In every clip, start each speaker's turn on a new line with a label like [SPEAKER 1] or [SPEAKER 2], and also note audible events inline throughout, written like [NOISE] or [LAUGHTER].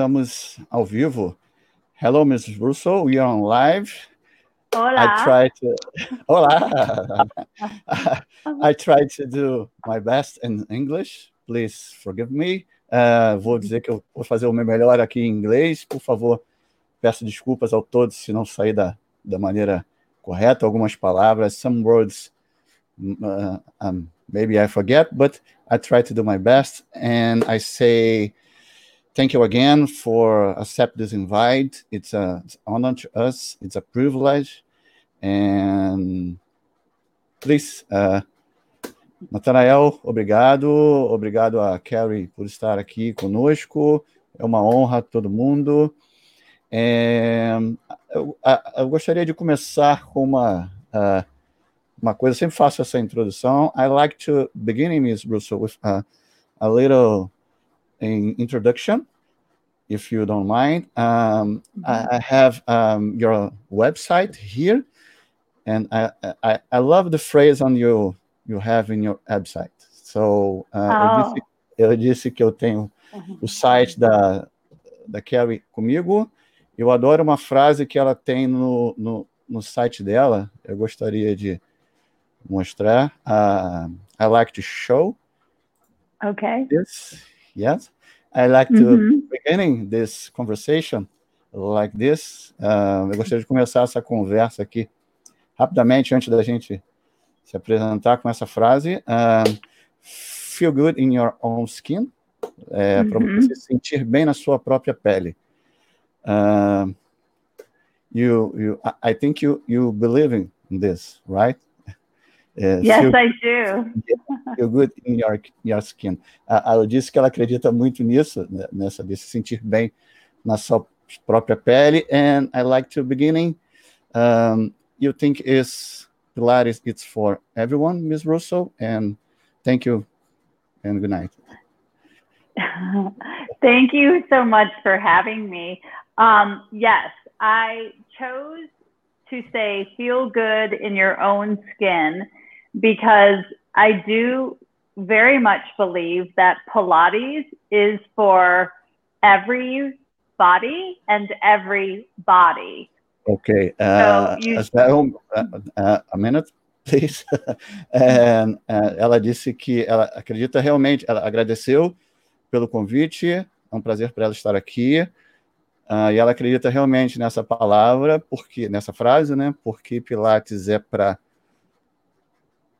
[SPEAKER 1] Estamos ao vivo. Hello, Mrs. Russo. We are on live.
[SPEAKER 2] Olá.
[SPEAKER 1] I try to. [LAUGHS] Olá. I try to do my best in English. Please forgive me. Uh, vou dizer que eu vou fazer o meu melhor aqui em inglês. Por favor, peço desculpas a todos se não sair da, da maneira correta. Algumas palavras, some words, uh, um, maybe I forget, but I try to do my best. And I say thank you again for accept this invite. It's a it's honor to us. It's a privilege. And please, uh, Natanael, obrigado. Obrigado a Carrie por estar aqui conosco. É uma honra todo mundo. É, eu, eu, gostaria de começar com uma, uh, uma coisa. Eu sempre faço essa introdução. I like to begin, Ms. Russo, with uh, a little introduction, if you don't mind. Um, I, I, have um, your website here, and I, I, I love the phrase on you you have in your website. So uh, oh. eu, disse, eu, disse, que eu tenho uhum. o site da, da Carrie comigo. Eu adoro uma frase que ela tem no, no, no site dela. Eu gostaria de mostrar. Uh, I like to show.
[SPEAKER 2] Okay.
[SPEAKER 1] This, yes. I like to mm-hmm. beginning this conversation like this. Uh, eu gostaria de começar essa conversa aqui rapidamente antes da gente se apresentar com essa frase. Uh, feel good in your own skin. É, mm-hmm. Para você se sentir bem na sua própria pele. Uh, you, you, I think you, you believe in this, right?
[SPEAKER 2] Uh, yes, feel, I do.
[SPEAKER 1] feel good in your, your skin. A, ela disse que ela acredita muito nisso, né, nessa de se sentir bem na sua própria pele. And I like to beginning. Um, you think is Pilates? It's for everyone, Ms. Russo. And thank you, and good night. [LAUGHS]
[SPEAKER 2] thank you so much for having me. Um, yes, I chose to say feel good in your own skin because I do very much believe that Pilates is for every body and every body.
[SPEAKER 1] Okay. Uh, so you... uh, uh, a minute, [LAUGHS] please. and, uh, ela disse que ela acredita realmente, ela agradeceu pelo convite, é um prazer para ela estar aqui. Uh, e ela acredita realmente nessa palavra, porque nessa frase, né? Porque Pilates é para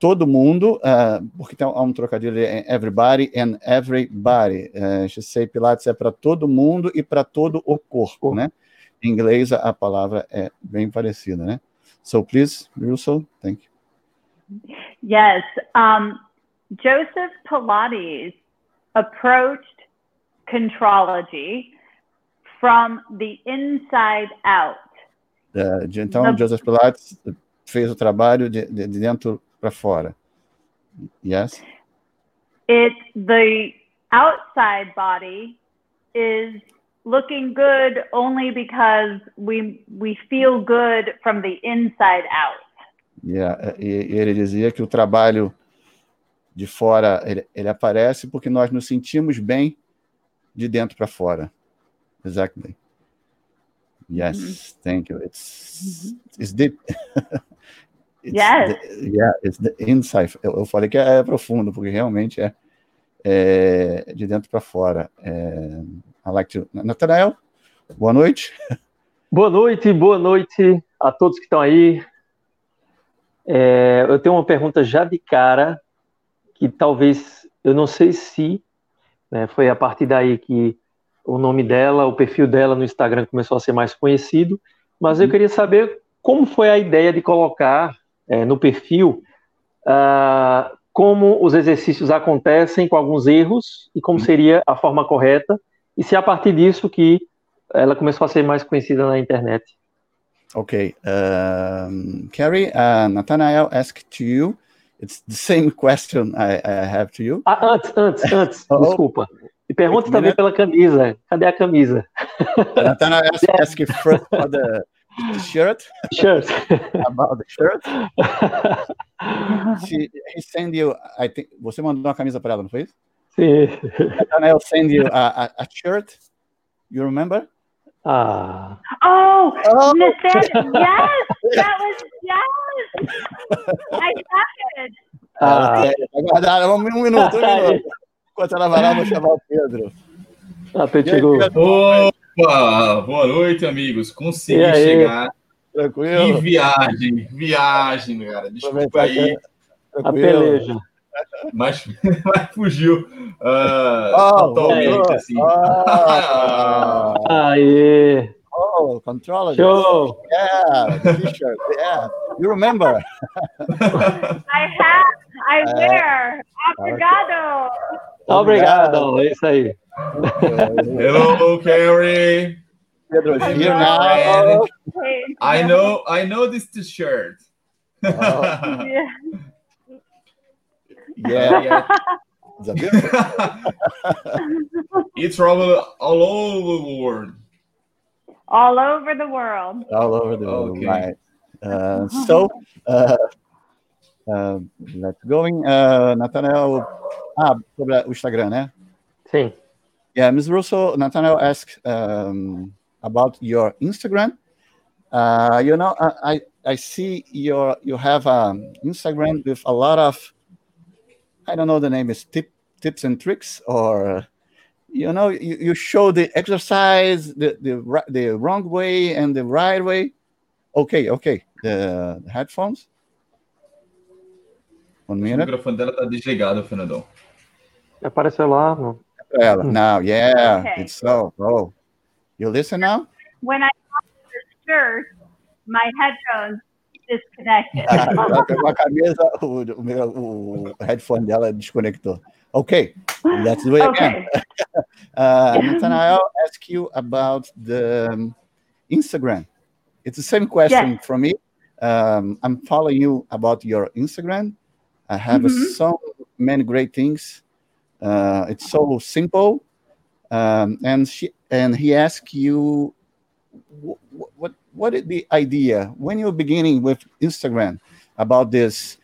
[SPEAKER 1] todo mundo, uh, porque tem um trocadilho em everybody and everybody. Uh, she say Pilates é para todo mundo e para todo o corpo, né? Em inglês a palavra é bem parecida, né? So please, Russell, thank you.
[SPEAKER 2] Yes, um, Joseph Pilates approached contrology from the inside out.
[SPEAKER 1] Uh, então, Joseph Pilates fez o trabalho de, de, de dentro para fora. Yes?
[SPEAKER 2] It the outside body is looking good only because we we feel good from the inside out.
[SPEAKER 1] Yeah, e, ele dizia que o trabalho de fora ele, ele aparece porque nós nos sentimos bem de dentro para fora. Exactly. Yes, mm -hmm. thank you. It's mm -hmm. it's deep. [LAUGHS]
[SPEAKER 2] It's yes.
[SPEAKER 1] The, yeah, it's the inside. Eu, eu, falei que é profundo, porque realmente é, é de dentro para fora. É, I like to... Nathanael, boa noite.
[SPEAKER 3] Boa noite, boa noite a todos que estão aí. É, eu tenho uma pergunta já de cara, que talvez, eu não sei se né, foi a partir daí que o nome dela, o perfil dela no Instagram começou a ser mais conhecido, mas eu uhum. queria saber como foi a ideia de colocar é, no perfil uh, como os exercícios acontecem com alguns erros e como uhum. seria a forma correta, e se é a partir disso que ela começou a ser mais conhecida na internet.
[SPEAKER 1] Ok. Um, Carrie, uh, Nathanael asked to you, it's the same [LAUGHS] question I, I have to you.
[SPEAKER 3] Ah, antes, antes, antes, [LAUGHS] oh, desculpa. E pergunta também pela camisa. Cadê a camisa?
[SPEAKER 1] Nathanael [LAUGHS] asked, first for the shirt.
[SPEAKER 3] Shirt. [LAUGHS]
[SPEAKER 1] About the shirt. [LAUGHS] She, he sent you, I think, você mandou uma camisa para ela, não foi isso?
[SPEAKER 3] Sim.
[SPEAKER 1] And I'll send you a, a, a shirt You remember?
[SPEAKER 3] Ah.
[SPEAKER 2] Oh,
[SPEAKER 1] Oh.
[SPEAKER 2] Nathan, yes, that was yes. I got it.
[SPEAKER 3] Ah,
[SPEAKER 1] tem- Aguardar um, um minuto, um minuto. [LAUGHS] Enquanto ela vai lá, eu vou chamar o Pedro.
[SPEAKER 3] a Pedro
[SPEAKER 1] E aí,
[SPEAKER 3] chegou.
[SPEAKER 1] Pedro,
[SPEAKER 4] Opa! Boa noite, amigos. Consegui
[SPEAKER 3] aí?
[SPEAKER 4] chegar. Que
[SPEAKER 1] Tranquilo?
[SPEAKER 4] viagem, viagem, cara. Desculpa aí,
[SPEAKER 1] que-
[SPEAKER 3] A peleja.
[SPEAKER 4] mas, [LAUGHS] mas fugiu ah,
[SPEAKER 1] Oh,
[SPEAKER 4] totalmente, assim.
[SPEAKER 1] Ah, [LAUGHS]
[SPEAKER 3] Aê!
[SPEAKER 1] oh, controller.
[SPEAKER 3] Show!
[SPEAKER 1] Yeah, t-shirt. Yeah. You remember?
[SPEAKER 2] I have, I [LAUGHS]
[SPEAKER 1] Uh,
[SPEAKER 2] wear. Obrigado.
[SPEAKER 3] Obrigado, é isso aí. [LAUGHS]
[SPEAKER 4] Hello, Carrie.
[SPEAKER 1] Pedro is here
[SPEAKER 4] Hello.
[SPEAKER 1] now.
[SPEAKER 2] Hey, [LAUGHS]
[SPEAKER 4] I know, I know this T-shirt.
[SPEAKER 1] Oh,
[SPEAKER 2] Yeah.
[SPEAKER 1] yeah. It's a beautiful. [LAUGHS]
[SPEAKER 4] you travel all over the world.
[SPEAKER 2] All over the world.
[SPEAKER 1] all over the world,
[SPEAKER 4] Okay.
[SPEAKER 1] right? Uh, so, uh, uh, let's going. Uh, Nathaniel, ah, sobre o Instagram, né?
[SPEAKER 3] Sim.
[SPEAKER 1] Yeah, Ms. Russo, Nathaniel asked um, about your Instagram. Uh, you know, I, I I see your you have um, Instagram with a lot of I don't know the name is tip, tips and tricks or you know you, you show the exercise the the the wrong way and the right way. Okay, okay. The, the headphones. One
[SPEAKER 4] O
[SPEAKER 1] minute.
[SPEAKER 4] microfone dela tá desligado, Fernandão.
[SPEAKER 3] Apareceu lá. não.
[SPEAKER 1] Ela, Now, yeah,
[SPEAKER 2] Okay.
[SPEAKER 1] it's so. Oh, you listen now.
[SPEAKER 2] When I got the shirt, my headphones disconnected.
[SPEAKER 1] Ah, ela pegou a camisa, o, o, meu, o headphone dela desconectou. Ok, let's do it again.
[SPEAKER 2] okay. [LAUGHS]
[SPEAKER 1] Uh, Nathaniel ask you about the um, Instagram. It's the same question
[SPEAKER 2] Yes.
[SPEAKER 1] from me. Um, I'm following you about your Instagram. I have
[SPEAKER 2] Mhm.
[SPEAKER 1] so many great things. Uh, it's so simple. Um, and she and he asked you what, what what is the idea when you're beginning with Instagram about this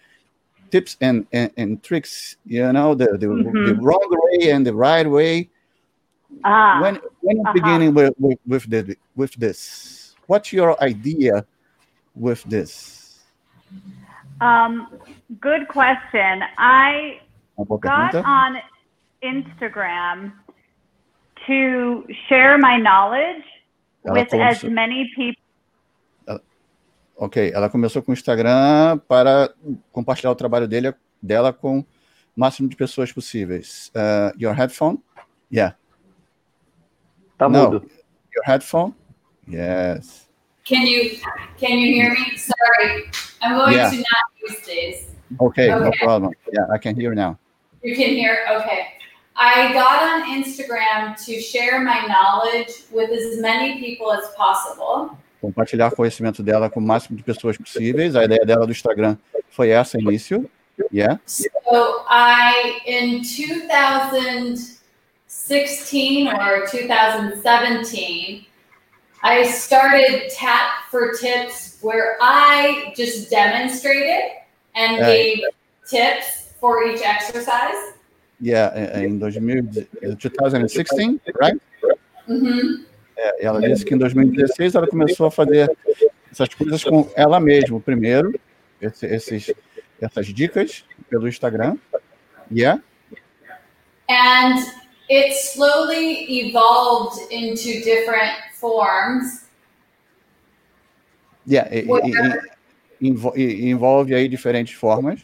[SPEAKER 1] tips and, and, and tricks, you know, the, the, the
[SPEAKER 2] Mhm.
[SPEAKER 1] wrong way and the right way.
[SPEAKER 2] Ah,
[SPEAKER 1] When when
[SPEAKER 2] uh-huh.
[SPEAKER 1] beginning with, with, with the with this, what's your idea with this?
[SPEAKER 2] um, good question. I got on Instagram to share my knowledge
[SPEAKER 1] Ela
[SPEAKER 2] with as many people.
[SPEAKER 1] Ok, ela começou com o Instagram para compartilhar o trabalho dele, dela com o máximo de pessoas possíveis. Uh, your headphone? Yeah.
[SPEAKER 3] Tá mudo.
[SPEAKER 1] Your headphone? Yes.
[SPEAKER 5] Can you can you hear me? Sorry, I'm going
[SPEAKER 1] Yeah.
[SPEAKER 5] to not use these.
[SPEAKER 1] Okay, no
[SPEAKER 5] Okay.
[SPEAKER 1] problem. Yeah, I can hear now.
[SPEAKER 5] You can hear. Okay. I got on Instagram to share my knowledge with as many people as possible.
[SPEAKER 1] Compartilhar conhecimento dela com o máximo de pessoas possíveis. A ideia dela do Instagram foi essa, início. Yeah.
[SPEAKER 5] So I in 2016 or 2017, I started Tap for Tips where I just demonstrated and gave tips for each exercise.
[SPEAKER 1] Yeah, em em 2000, 2016, right?
[SPEAKER 5] hmm
[SPEAKER 1] É, ela disse que em 2016 ela começou a fazer essas coisas com ela mesma, primeiro, esse- esses, essas dicas pelo Instagram. Yeah.
[SPEAKER 5] And it slowly evolved into different forms.
[SPEAKER 1] Yeah, e- e- e- envolve aí diferentes formas.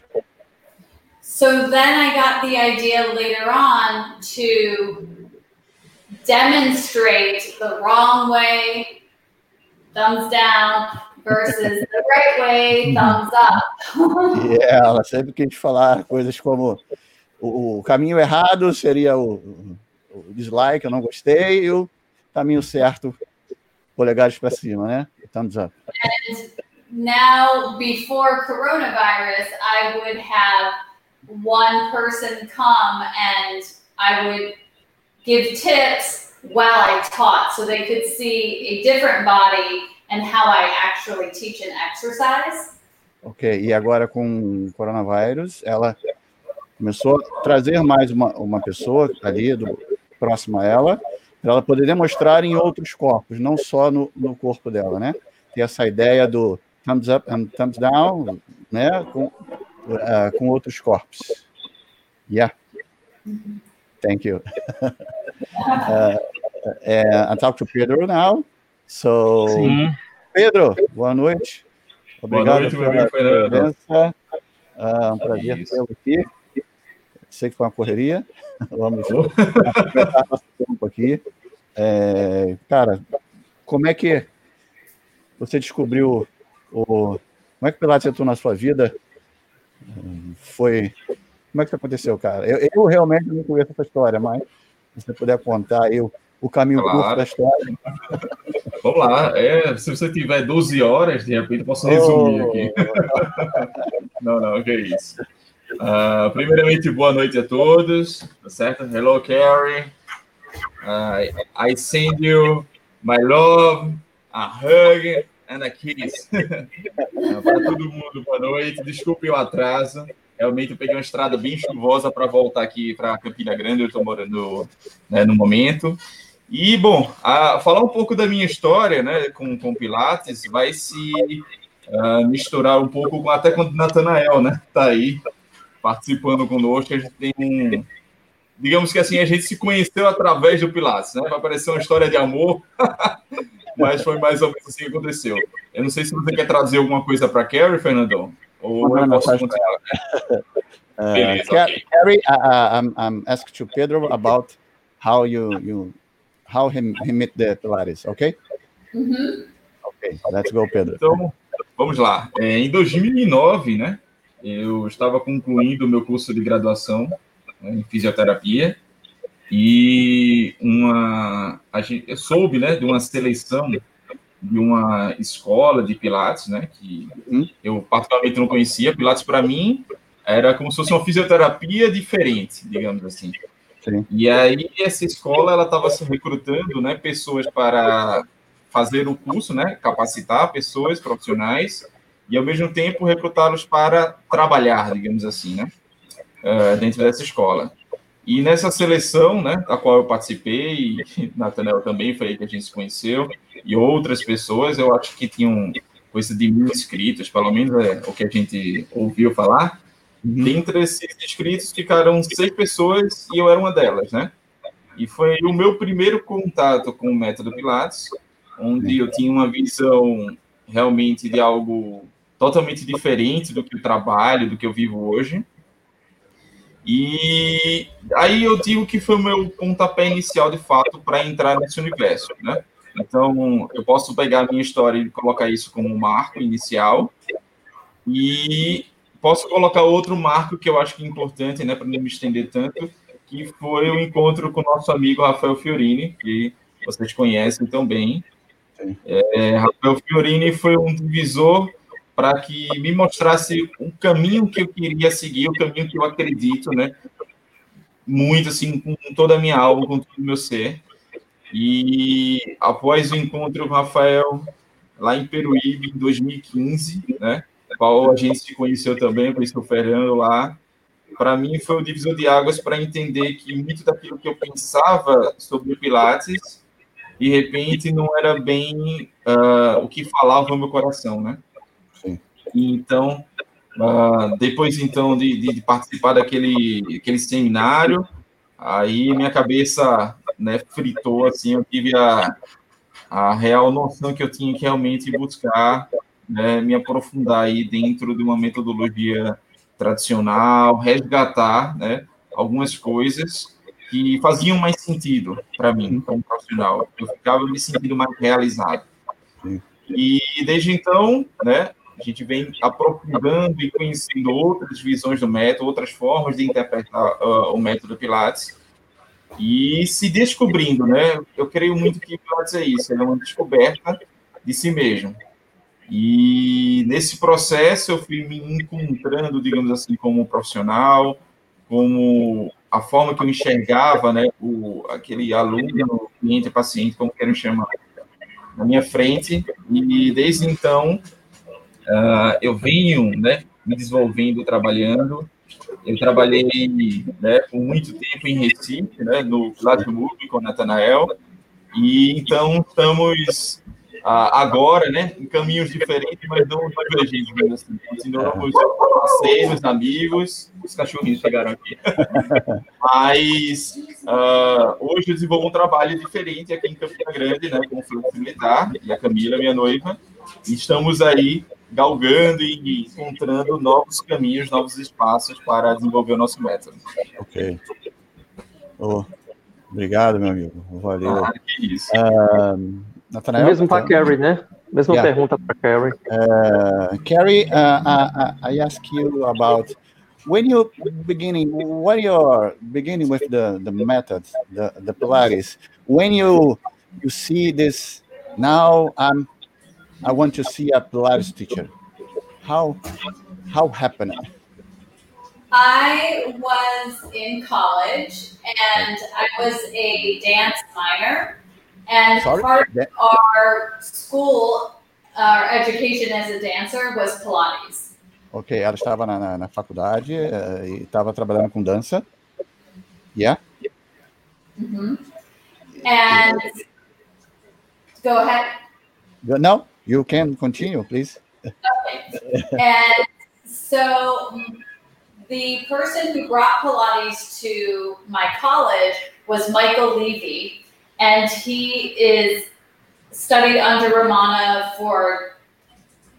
[SPEAKER 5] So then I got the idea later on to demonstrate the wrong way, thumbs down, versus the right way, thumbs up. [LAUGHS]
[SPEAKER 1] E ela sempre quis falar coisas como o, o caminho errado seria o, o dislike, eu não gostei, e o caminho certo, polegares para cima, né? Thumbs up.
[SPEAKER 5] And now, before coronavirus, I would have one person come and I would give tips while I taught so they could see a different body and how I actually teach an exercise.
[SPEAKER 1] Ok, e agora com o coronavírus, ela começou a trazer mais uma, uma pessoa ali do, próxima a ela para ela poder demonstrar em outros corpos, não só no, no corpo dela, né? Ter essa ideia do thumbs up and thumbs down, né? Com, uh, com outros corpos. Yeah. Thank you. [LAUGHS] uh, uh, I talk to Pedro now. So, Sim. Pedro, boa noite. Obrigado boa noite, pela presença. Uh, um prazer tê-lo aqui. Sei que foi uma correria. [LAUGHS] Vamos aproveitar nosso tempo aqui. É, cara, como é que você descobriu o. Como é que Pilates entrou na sua vida? Foi. Como é que isso aconteceu, cara? Eu, eu realmente não conheço essa história, mas se você puder contar eu, o caminho claro. curto da história.
[SPEAKER 4] Vamos lá. É, se você tiver 12 horas, de repente, eu posso resumir oh. aqui. [LAUGHS] não, não, que é isso. Uh, primeiramente, boa noite a todos, tá certo? Hello, Carrie. Uh, I send you my love, a hug and a kiss. uh, Para todo mundo, boa noite. Desculpe o atraso. Realmente eu peguei uma estrada bem chuvosa para voltar aqui para Campina Grande, eu estou morando né, no momento. E, bom, a, falar um pouco da minha história né, com, com Pilates vai se uh, misturar um pouco até com o Natanael, né? Está aí participando conosco. A gente tem um. Digamos que assim, a gente se conheceu através do Pilates, né? Vai parecer uma história de amor, [LAUGHS] mas foi mais ou menos assim que aconteceu. Eu não sei se você quer trazer alguma coisa para Carrie, Fernandão, ou não, eu posso continuar.
[SPEAKER 1] Uh, [LAUGHS] Beleza, okay. Carrie, uh, I'm, I'm asking to Pedro about how you you how he, he met the Pilates, okay?
[SPEAKER 5] Uhum.
[SPEAKER 1] Ok, let's go, Pedro.
[SPEAKER 4] Então, vamos lá. É, em 2009, né? eu estava concluindo o meu curso de graduação né, em fisioterapia e uma a gente, soube né de uma seleção de uma escola de pilates né que uhum. eu particularmente não conhecia pilates para mim era como se fosse uma fisioterapia diferente digamos assim Sim. e aí essa escola ela estava se recrutando né pessoas para fazer o curso né capacitar pessoas profissionais e, ao mesmo tempo, recrutá-los para trabalhar, digamos assim, né? Uh, dentro dessa escola. E nessa seleção, né, da qual eu participei, e [LAUGHS] Nathaniel também foi aí que a gente se conheceu, e outras pessoas, eu acho que tinham coisa de mil inscritos, pelo menos é o que a gente ouviu falar. Uhum. Dentre esses inscritos ficaram seis pessoas e eu era uma delas, né? E foi o meu primeiro contato com o método Pilates, onde eu tinha uma visão realmente de algo totalmente diferente do que o trabalho, do que eu vivo hoje. E aí eu digo que foi o meu pontapé inicial, de fato, para entrar nesse universo, né? Então, eu posso pegar a minha história e colocar isso como um marco inicial. E posso colocar outro marco que eu acho que é importante, né, para não me estender tanto, que foi o encontro com o nosso amigo Rafael Fiorini, que vocês conhecem também. É, Rafael Fiorini foi um divisor para que me mostrasse um caminho que eu queria seguir, o caminho que eu acredito, né? Muito assim, com toda a minha alma, com todo o meu ser. E após o encontro com o Rafael, lá em Peruíbe, em 2015, né? Qual a gente se conheceu também, conheci o Fernando lá. Para mim, foi o divisor de águas para entender que muito daquilo que eu pensava sobre o Pilates, de repente, não era bem uh, o que falava no meu coração, né? Então, uh, depois então de, de, participar daquele aquele seminário, aí minha cabeça né, fritou, assim, eu tive a, a real noção que eu tinha que realmente buscar né, me aprofundar aí dentro de uma metodologia tradicional, resgatar né, algumas coisas que faziam mais sentido para mim como profissional. Eu ficava me sentindo mais realizado. E desde então, né, a gente vem aprofundando e conhecendo outras visões do método, outras formas de interpretar uh, o método Pilates e se descobrindo, né? Eu creio muito que Pilates é isso, é uma descoberta de si mesmo. E nesse processo eu fui me encontrando, digamos assim, como profissional, como a forma que eu enxergava, né, o, aquele aluno, cliente, paciente, como querem chamar, na minha frente. E desde então Uh, eu venho né, me desenvolvendo, trabalhando. Eu trabalhei né, por muito tempo em Recife, né, no Move com o Natanael. E então estamos ah, agora, né, em caminhos diferentes, mas não divergentes, mas assim, continuamos parceiros, amigos, os cachorrinhos chegaram aqui. [LAUGHS] mas uh, hoje eu desenvolvo um trabalho diferente aqui em Campina Grande, né, como fluxo militar, e a Camila, minha noiva, e estamos aí galgando e encontrando novos caminhos, novos espaços para desenvolver o nosso método.
[SPEAKER 1] Ok. Oh, obrigado, meu amigo. Valeu. Ah, que isso. Uh,
[SPEAKER 3] Nathanael? Mesmo para Carrie, né? Mesma yeah. pergunta para Carrie.
[SPEAKER 1] Uh, Carrie, uh, uh, I ask you about when you beginning, when you're beginning with the, the methods, the, the Pilates, when you you see this, now I'm, I want to see a Pilates teacher. How, how happened?
[SPEAKER 5] I was in college and I was a dance minor. And Sorry? part of our school, our education as a dancer was Pilates.
[SPEAKER 1] Ok, ela estava na, na, na faculdade uh, e estava trabalhando com dança. Yeah.
[SPEAKER 5] Mm-hmm. And go ahead.
[SPEAKER 1] No, you can continue, please.
[SPEAKER 5] Okay. and so the person who brought Pilates to my college was Michael Levy, and he is studied under Ramana for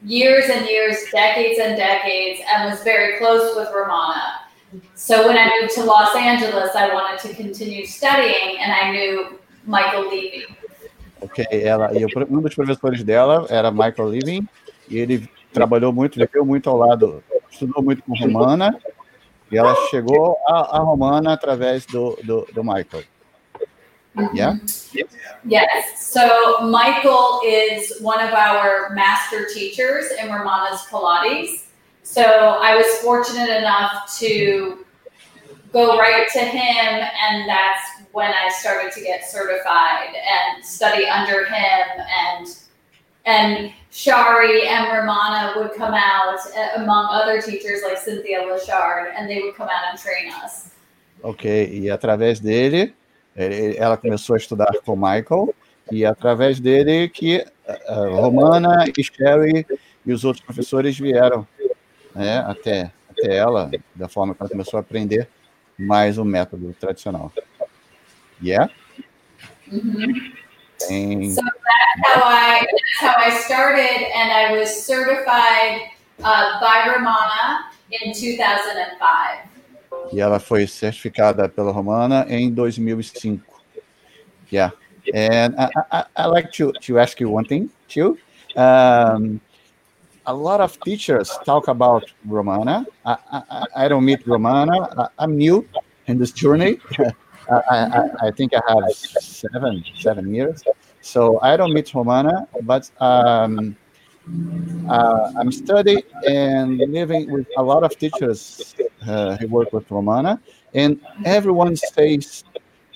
[SPEAKER 5] years and years, decades and decades, and was very close with Ramana. So when I moved to Los Angeles, I wanted to continue studying, and I knew Michael Levy.
[SPEAKER 1] Ok, ela e um dos professores dela era Michael Levy, e ele trabalhou muito, viveu muito ao lado, estudou muito com Romana, e ela chegou a, a Romana através do, do, do Michael.
[SPEAKER 5] Mm-hmm. Yeah. Yes. So Michael is one of our master teachers in Ramana's Pilates. So I was fortunate enough to go right to him, and that's when I started to get certified and study under him and and Shari and Ramana would come out uh, among other teachers like Cynthia Lachard, and they would come out and train us.
[SPEAKER 1] Ok, e através dele ela começou a estudar com Michael e através dele que a Romana e Sherry e os outros professores vieram né, até, até ela, da forma que ela começou a aprender mais o método tradicional. Yeah?
[SPEAKER 5] Mm-hmm. So that's how I that's how I started, and I was certified uh, by Romana in 2005.
[SPEAKER 1] E ela foi certificada pela Romana em 2005. Yeah. And I, I, I like to, to ask you one thing, too. Um, a lot of teachers talk about Romana. I, I, I don't meet Romana. I, am new in this journey. [LAUGHS] I, I, I, think I have seven seven years, so I don't meet Romana. But um, uh, I'm studying and living with a lot of teachers uh, who work with Romana, and everyone says,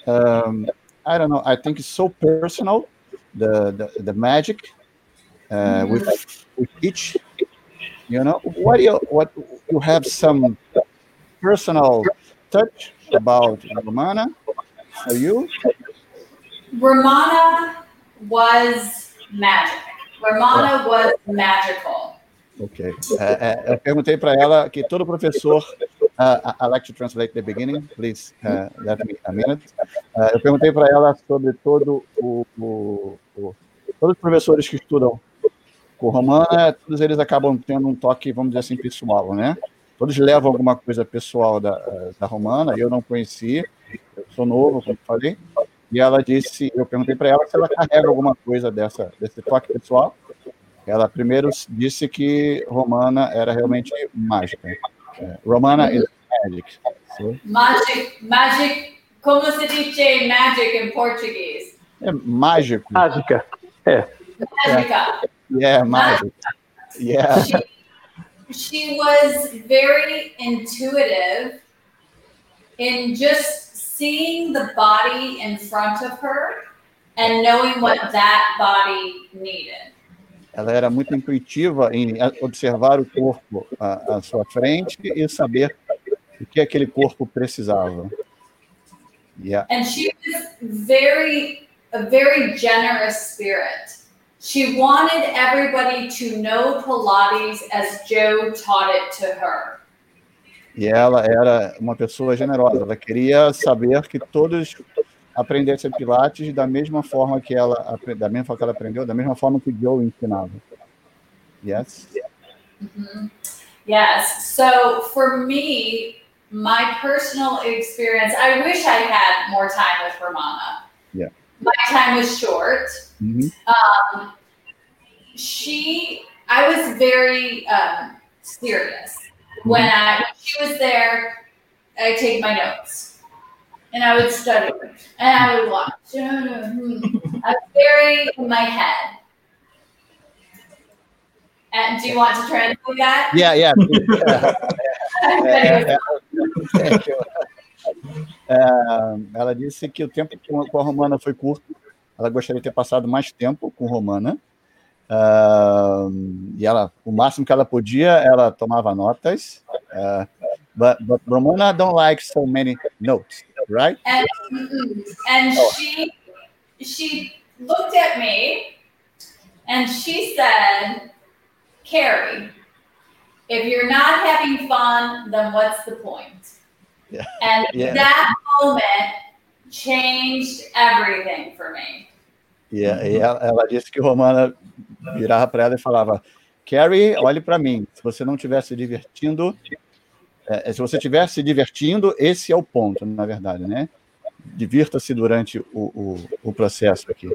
[SPEAKER 1] um, I don't know, I think it's so personal, the the, the magic uh, with with each, you know, what you what you have some personal touch about Romana for you?
[SPEAKER 5] Romana was magic. Ramana was magical.
[SPEAKER 1] Ok. É, é, eu perguntei para ela que todo professor. Uh, I like to translate the beginning, please uh, let me a minute. Uh, eu perguntei para ela sobre todo o, o, o, todos os professores que estudam com Romana, todos eles acabam tendo um toque, vamos dizer assim, pessoal, né? Todos levam alguma coisa pessoal da, da Romana. Eu não conheci, eu sou novo, como falei. E ela disse, eu perguntei para ela se ela carrega alguma coisa dessa desse toque pessoal. Ela primeiro disse que Romana era realmente mágica. É, Romana is magic.
[SPEAKER 5] So. Magic, magic. Como se diz magic em português?
[SPEAKER 1] É mágico.
[SPEAKER 3] Mágica. É.
[SPEAKER 5] Mágica.
[SPEAKER 1] Yeah, magic. Yeah.
[SPEAKER 5] She, she was very intuitive in just seeing the body in front of her and knowing what that body needed.
[SPEAKER 1] Ela era muito intuitiva em observar o corpo à, à sua frente e saber o que aquele corpo precisava.
[SPEAKER 5] Yeah. And she was very a very generous spirit. She wanted everybody to know Pilates as Joe taught it to her.
[SPEAKER 1] E ela era uma pessoa generosa. Ela queria saber que todos aprendessem Pilates da mesma forma que ela, da mesma forma que ela aprendeu, da mesma forma que Joe ensinava. Yes.
[SPEAKER 5] Mhm. Yes. So for me, my personal experience, I wish I had more time with Ramana.
[SPEAKER 1] Yeah.
[SPEAKER 5] My time was short.
[SPEAKER 1] Uhum.
[SPEAKER 5] Um, she, I was very um, serious when I when she was there. I take my notes and I would study and I would watch. [LAUGHS] I was very in my head. And do you want to translate that?
[SPEAKER 1] Yeah, yeah. [LAUGHS] É, é, ela disse que o tempo com a Romana foi curto. Ela gostaria de ter passado mais tempo com Romana. Ah, e ela, o máximo que ela podia, ela tomava notas. Ah, but, but Romana don't like so many notes, right?
[SPEAKER 5] and and she she looked at me and she said carrie if you're not having fun then what's the point
[SPEAKER 1] Yeah.
[SPEAKER 5] and [LAUGHS]
[SPEAKER 1] Yeah.
[SPEAKER 5] that moment changed everything for me
[SPEAKER 1] E, e ela, ela disse que Romana virava para ela e falava: Carrie, olhe para mim. Se você não estiver se divertindo, é, se você estiver se divertindo, esse é o ponto, na verdade, né? Divirta-se durante o, o, o processo aqui.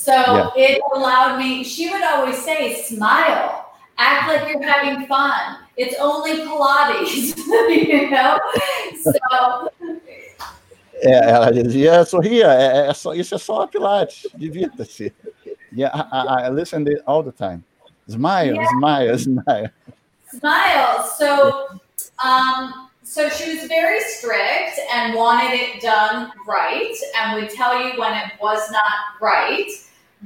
[SPEAKER 5] so
[SPEAKER 1] Yeah.
[SPEAKER 5] it allowed me she would always say smile act like you're having fun it's only pilates [LAUGHS] you know so
[SPEAKER 1] É, ela dizia, sorria, é, é só, isso é só Pilates, divirta-se. Yeah, I, I, listen to it all the time. Smile,
[SPEAKER 5] Yeah.
[SPEAKER 1] smile, [LAUGHS] smile.
[SPEAKER 5] smile. So, um, so she was very strict and wanted it done right, and would tell you when it was not right.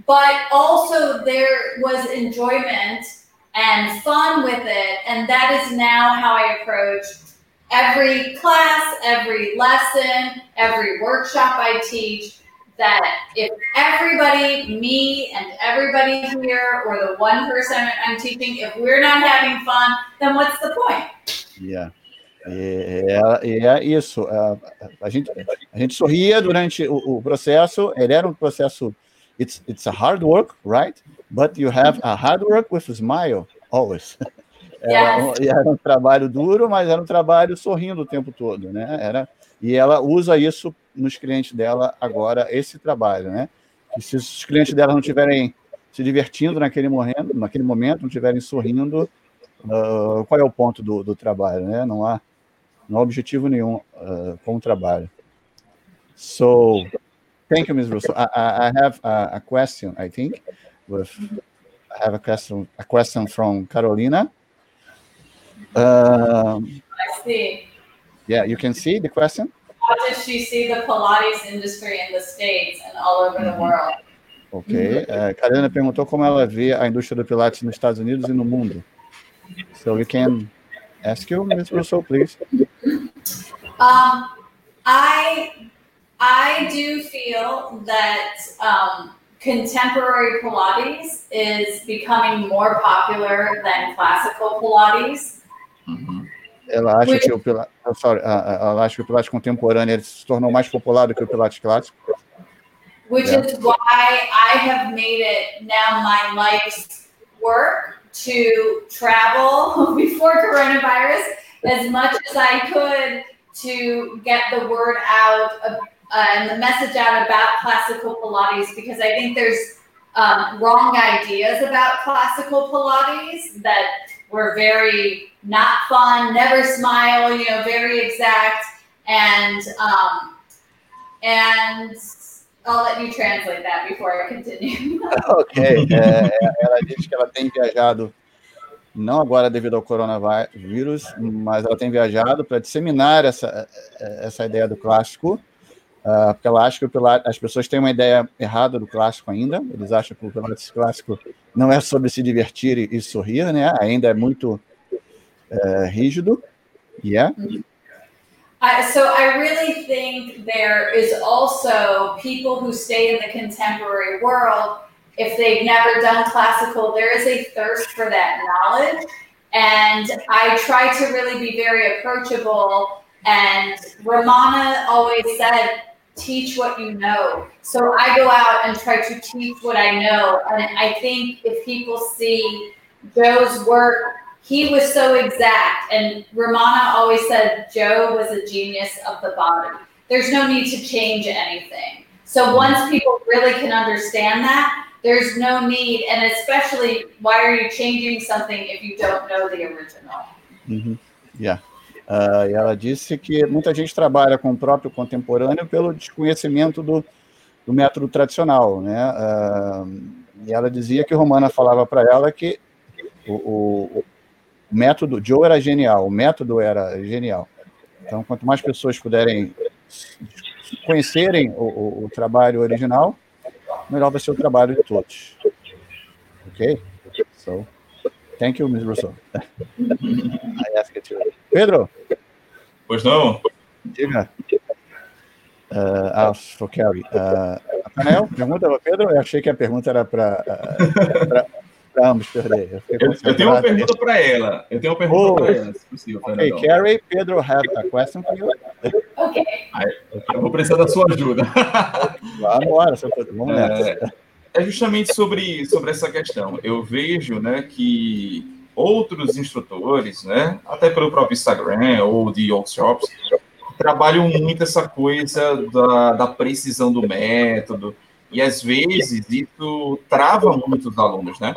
[SPEAKER 5] But also there was enjoyment and fun with it, and that is now how I approach every class, every lesson, every workshop I teach. That if everybody, me and everybody here, or the one person I'm teaching, if we're not having fun, then what's the point?
[SPEAKER 1] Yeah. E, é- e é isso. A, a gente, a gente sorria durante o, o processo. Ele era um processo. It's, it's a hard work, right? But you have a hard work with a smile always. [LAUGHS] Era, um- era um trabalho duro, mas era um trabalho sorrindo o tempo todo, né? Era, e ela usa isso nos clientes dela agora, esse trabalho, né? E se os clientes dela não estiverem se divertindo naquele momento, naquele momento, não estiverem sorrindo, ah, qual é o ponto do, do trabalho, né? Não há, não há objetivo nenhum ah, com o trabalho. So, thank you, Ms. Russo. I, I, I have a, a question, I think. With, I have a question, a question from Carolina. Um,
[SPEAKER 5] I see.
[SPEAKER 1] Yeah, you can see the question.
[SPEAKER 5] How does she see the Pilates industry in the States and all over the world?
[SPEAKER 1] Ok. Eh, Carolina perguntou como ela vê a indústria do Pilates nos Estados Unidos e no mundo. So you can ask you, Ms. Russo, please.
[SPEAKER 5] Um, I I do feel that um, contemporary Pilates is becoming more popular than classical Pilates.
[SPEAKER 1] Ela acha que o Pilates, oh, sorry, ah, ah, ela acha que o Pilates contemporâneo ele se tornou mais popular do que o Pilates clássico.
[SPEAKER 5] which
[SPEAKER 1] Yeah.
[SPEAKER 5] is why I have made it now my life's work to travel [LAUGHS] before coronavirus as much as I could to get the word out of, uh, and the message out about classical Pilates because I think there's um, wrong ideas about classical Pilates that were very not fun, never smile, you know, very exact, and um, and I'll let you translate that before I continue. [LAUGHS] [LAUGHS]
[SPEAKER 1] Ok. É, é, ela diz que ela tem viajado, não agora devido ao coronavírus, mas ela tem viajado para disseminar essa, essa ideia do clássico, ah, porque ela acha que o Pilates, as pessoas têm uma ideia errada do clássico ainda. Eles acham que o Pilates clássico não é sobre se divertir e, e sorrir, né? Ainda é muito é, rígido. Yeah.
[SPEAKER 5] I, so I really think there is also people who stay in the contemporary world. If they've never done classical, there is a thirst for that knowledge. And I try to really be very approachable. And Ramana always said, teach what you know. So I go out and try to teach what I know. And I think if people see Joe's work, he was so exact. And Ramana always said Joe was a genius of the body. There's no need to change anything. So once people really can understand that, there's no need. And especially, why are you changing something if you don't know the original?
[SPEAKER 1] Mm-hmm. Yeah. Uh, e ela disse que muita gente trabalha com o próprio contemporâneo pelo desconhecimento do, do método tradicional, né? Uh, e ela dizia que Romana falava para ela que o, o, o, método, Joe era genial, o método era genial. Então, quanto mais pessoas puderem conhecerem o, o trabalho original, melhor vai ser o trabalho de todos. Ok? So, thank you, Ms. Rousseau. I ask it to Pedro?
[SPEAKER 4] Pois não?
[SPEAKER 1] Diga. Uh, ah, for Carrie. Uh, Rafael, pergunta para Pedro? Eu achei que a pergunta era para uh, ambos.
[SPEAKER 4] Eu, eu, eu tenho uma pergunta para ela. Eu tenho uma pergunta oh, para ela, se possível.
[SPEAKER 1] Ok, Carrie, Pedro have a question for you.
[SPEAKER 5] Ok.
[SPEAKER 4] Eu vou precisar da sua ajuda.
[SPEAKER 1] Vamos embora, vamos nessa.
[SPEAKER 4] É, é justamente sobre, sobre essa questão. Eu vejo né, que outros instrutores, né, até pelo próprio Instagram ou de workshops, trabalham muito essa coisa da, da precisão do método, e às vezes isso trava muito os alunos, né?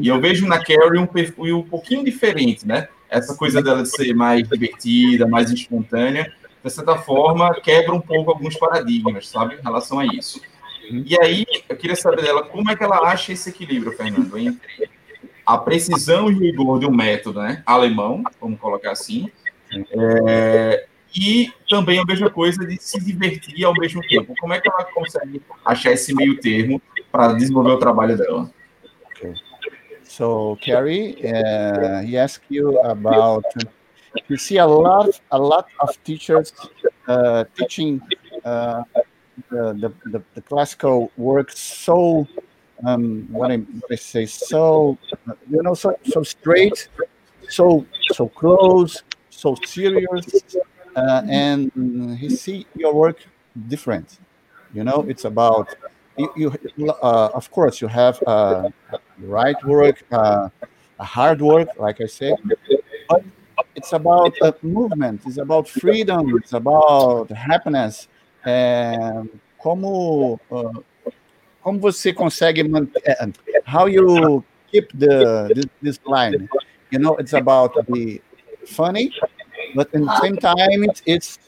[SPEAKER 4] E eu vejo na Carrie um perfil um pouquinho diferente, né? Essa coisa dela de ser mais divertida, mais espontânea, de certa forma, quebra um pouco alguns paradigmas, sabe, em relação a isso. E aí, eu queria saber dela como é que ela acha esse equilíbrio, Fernando, entre a precisão e rigor de um método né, alemão, vamos colocar assim, é, e também a mesma coisa de se divertir ao mesmo tempo. Como é que ela consegue achar esse meio termo para desenvolver o trabalho dela?
[SPEAKER 1] Okay. So, Carrie, uh, he asked you about you see a lot, a lot of teachers uh, teaching uh, the, the, the classical work so um, what, I, what I say, so you know, so so straight, so so close, so serious, uh, and he see your work different. You know, it's about you. you uh, of course, you have uh, right work, uh, a hard work, like I said, but it's about a movement. It's about freedom. It's about happiness. And como uh, como você consegue manter how you keep the this, this, line you know it's about the funny but in the same time it's it's,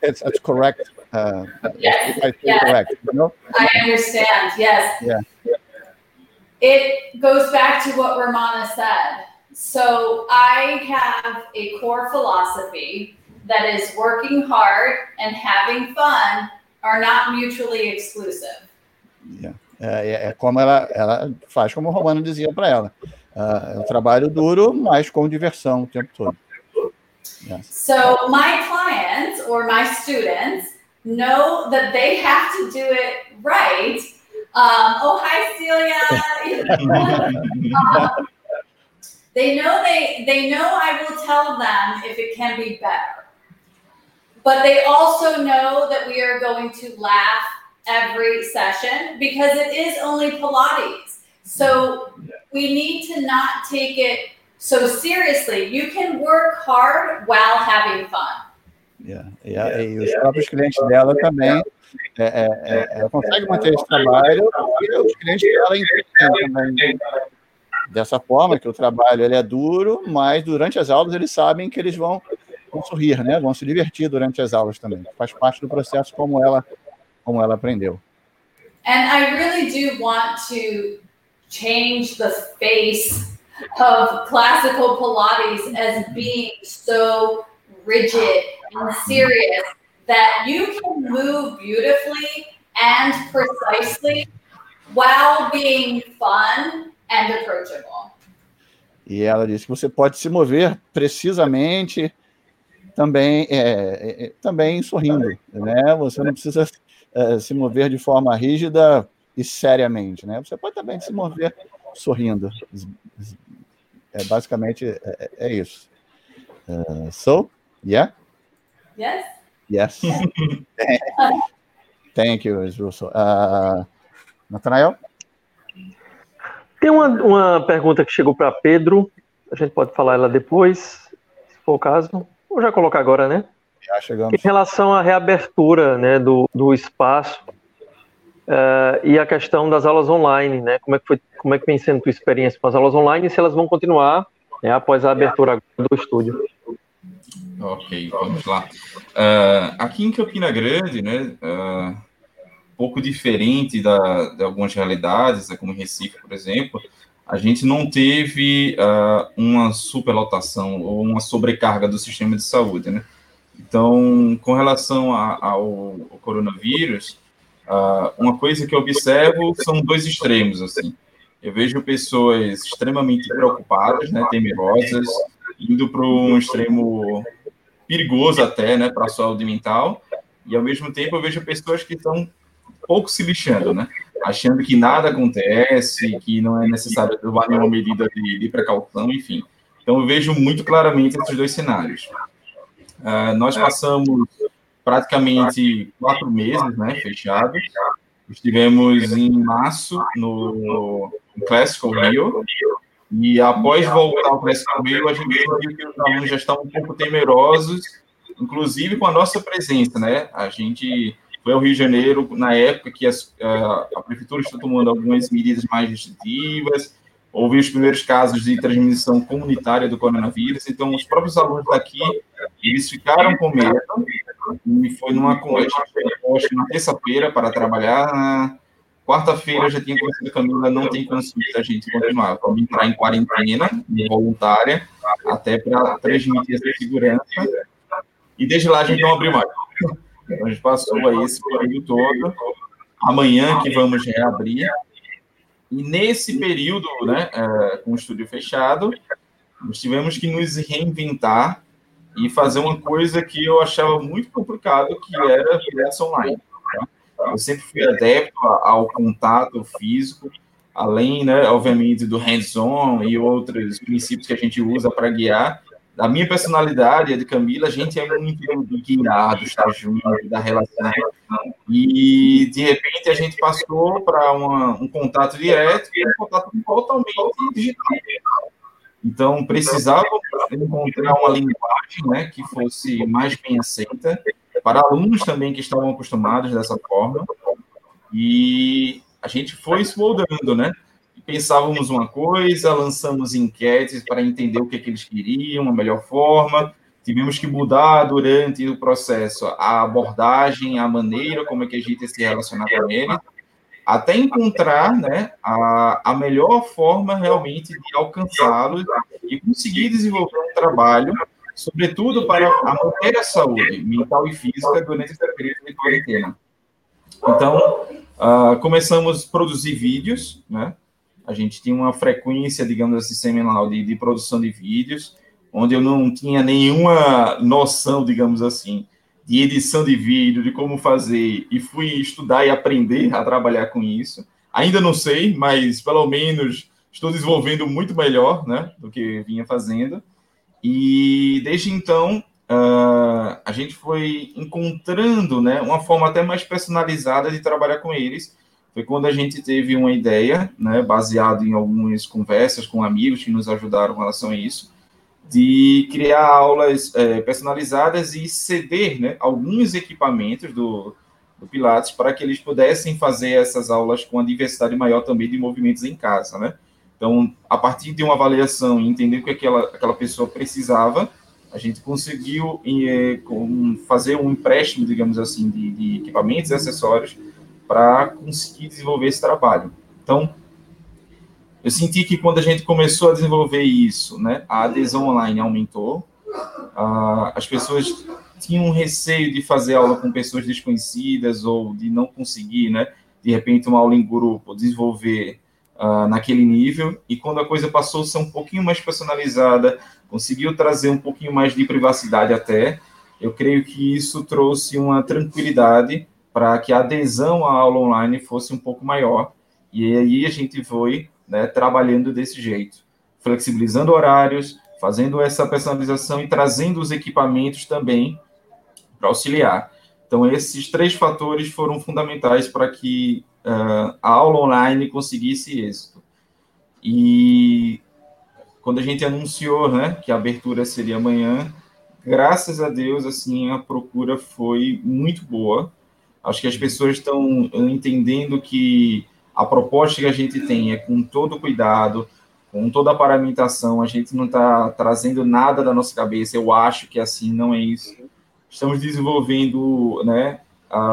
[SPEAKER 1] it's, it's correct uh,
[SPEAKER 5] yes. I yes. correct you know I understand yes
[SPEAKER 1] yeah
[SPEAKER 5] it goes back to what Ramana said so I have a core philosophy that is working hard and having fun are not mutually exclusive.
[SPEAKER 1] Yeah. É, é, como ela, ela faz, como o Romano dizia para ela. Uh, é um trabalho duro, mas com diversão o tempo todo.
[SPEAKER 5] Yes. So my clients or my students know that they have to do it right. Um, oh, hi, Celia. [LAUGHS] [LAUGHS] um, they know they they know I will tell them if it can be better. But they also know that we are going to laugh every session because it is only Pilates. So we need to not take it so seriously. You can work hard while having fun.
[SPEAKER 1] Yeah, yeah. E os próprios clientes dela também é, é, é, ela consegue manter esse trabalho e os clientes dela entendem também dessa forma que o trabalho ele é duro, mas durante as aulas eles sabem que eles vão vão sorrir, né? Vão se divertir durante as aulas também. Faz parte do processo como ela como ela aprendeu.
[SPEAKER 5] And I really do want to change the face of classical Pilates as being so rigid and serious that you can move beautifully and precisely while being fun and approachable.
[SPEAKER 1] E ela disse que você pode se mover precisamente também, é, é, também sorrindo, né? Você não precisa é, se mover de forma rígida e seriamente, né? Você pode também se mover sorrindo. É, basicamente é, é isso. Uh, so, yeah?
[SPEAKER 5] Yes.
[SPEAKER 1] Yes. [LAUGHS] Thank you, Russo. Uh, Nathanael?
[SPEAKER 3] Tem uma, uma pergunta que chegou para Pedro. A gente pode falar ela depois, se for o caso. Vou já colocar agora, né?
[SPEAKER 1] Já chegamos.
[SPEAKER 3] Em relação à reabertura né, do, do espaço uh, e a questão das aulas online, né? Como é que, foi, como é que vem sendo a tua experiência com as aulas online e se elas vão continuar né, após a abertura do estúdio?
[SPEAKER 4] Ok, vamos lá. Uh, aqui em Campina Grande, né, uh, pouco diferente da, de algumas realidades, né, como Recife, por exemplo, a gente não teve uh, uma superlotação ou uma sobrecarga do sistema de saúde, né? Então, com relação a, ao, ao, coronavírus, uh, uma coisa que eu observo são dois extremos, assim. Eu vejo pessoas extremamente preocupadas, né, temerosas, indo para um extremo perigoso até, né, para a saúde mental, e ao mesmo tempo eu vejo pessoas que estão pouco se lixando, né, achando que nada acontece, que não é necessário tomar nenhuma medida de, de precaução, enfim. Então eu vejo muito claramente esses dois cenários. Uh, nós passamos praticamente quatro meses, né, fechados. Estivemos em março no, no Classical Rio, e após voltar ao Classical Rio, a gente viu que os alunos já estavam um pouco temerosos, inclusive com a nossa presença, né? A gente foi ao Rio de Janeiro na época que as, a, a prefeitura está tomando algumas medidas mais restritivas, houve os primeiros casos de transmissão comunitária do coronavírus, então os próprios alunos daqui, eles ficaram com medo, e foi numa acho na terça-feira para trabalhar, na quarta-feira já tinha conhecido a Camila, não tem condições a gente continuar, vamos entrar em quarentena voluntária, até para transmitir essa segurança, e desde lá a gente não abriu mais. Então, a gente passou aí esse período todo, amanhã que vamos reabrir, e nesse período, né, é, com o estúdio fechado, nós tivemos que nos reinventar e fazer uma coisa que eu achava muito complicado, que era criança online. Tá? Eu sempre fui adepto ao contato físico, além, né, obviamente, do hands-on e outros princípios que a gente usa para guiar. Da minha personalidade, a de Camila, a gente é muito do guiar, do estar junto, da relação. E, de repente, a gente passou para um contato direto e um contato totalmente digital. Então, precisava encontrar uma linguagem né, que fosse mais bem aceita para alunos também que estavam acostumados dessa forma. E a gente foi se moldando, né? Pensávamos uma coisa, lançamos enquetes para entender o que, que eles queriam, a melhor forma. Tivemos que mudar durante o processo a abordagem, a maneira como é que a gente se relacionar com eles até encontrar né, a, a melhor forma realmente de alcançá-los e conseguir desenvolver um trabalho, sobretudo para manter a saúde mental e física durante esse período de quarentena. Então, uh, começamos a produzir vídeos, né? A gente tinha uma frequência, digamos assim, semanal de, de produção de vídeos, onde eu não tinha nenhuma noção, digamos assim, de edição de vídeo, de como fazer, e fui estudar e aprender a trabalhar com isso. Ainda não sei, mas pelo menos estou desenvolvendo muito melhor né, do que vinha fazendo. E desde então, uh, a gente foi encontrando né, uma forma até mais personalizada de trabalhar com eles. Foi quando a gente teve uma ideia, né, baseado em algumas conversas com amigos que nos ajudaram em relação a isso, de criar aulas é, personalizadas e ceder né, alguns equipamentos do, do Pilates para que eles pudessem fazer essas aulas com a diversidade maior também de movimentos em casa, né? Então, a partir de uma avaliação e entender o que aquela, aquela pessoa precisava, a gente conseguiu é, fazer um empréstimo, digamos assim, de, de equipamentos e acessórios para conseguir desenvolver esse trabalho. Então, eu senti que quando a gente começou a desenvolver isso, né, a adesão online aumentou, uh, as pessoas tinham um receio de fazer aula com pessoas desconhecidas ou de não conseguir, né, de repente uma aula em grupo, desenvolver uh, naquele nível, e quando a coisa passou a ser um pouquinho mais personalizada, conseguiu trazer um pouquinho mais de privacidade até, eu creio que isso trouxe uma tranquilidade para que a adesão à aula online fosse um pouco maior. E aí a gente foi né, trabalhando desse jeito, flexibilizando horários, fazendo essa personalização e trazendo os equipamentos também para auxiliar. Então, esses três fatores foram fundamentais para que uh, a aula online conseguisse êxito. E quando a gente anunciou né, que a abertura seria amanhã, graças a Deus, assim, a procura foi muito boa. Acho que as pessoas estão entendendo que a proposta que a gente tem é com todo cuidado, com toda a paramentação, a gente não está trazendo nada da nossa cabeça. Eu acho que assim não é isso. Estamos desenvolvendo né,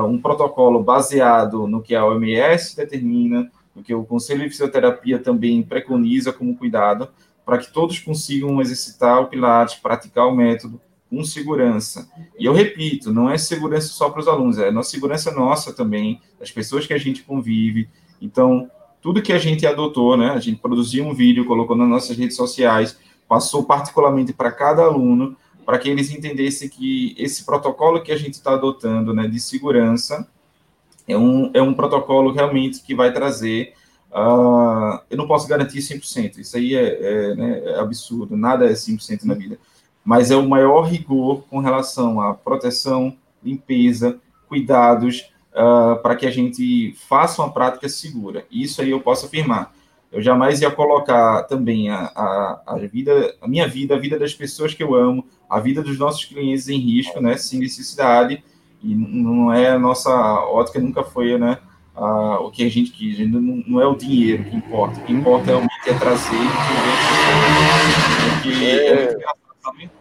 [SPEAKER 4] um protocolo baseado no que a OMS determina, no que o Conselho de Fisioterapia também preconiza como cuidado, para que todos consigam exercitar o Pilates, praticar o método com segurança. E eu repito, não é segurança só para os alunos, é nossa segurança nossa também, das pessoas que a gente convive. Então, tudo que a gente adotou, né? A gente produziu um vídeo, colocou nas nossas redes sociais, passou particularmente para cada aluno, para que eles entendessem que esse protocolo que a gente está adotando, né, de segurança, é um, é um protocolo realmente que vai trazer. Uh, eu não posso garantir 100%, isso aí é, é, né, é absurdo, nada é 100% na vida, mas é o maior rigor com relação à proteção, limpeza, cuidados, uh, para que a gente faça uma prática segura. Isso aí eu posso afirmar. Eu jamais ia colocar também a, a, a, vida, a minha vida, a vida das pessoas que eu amo, a vida dos nossos clientes em risco, né, sem necessidade, e não é a nossa ótica, nunca foi, né, a, o que a gente quis, não, não, é o dinheiro que importa, o que importa realmente é trazer porque é. É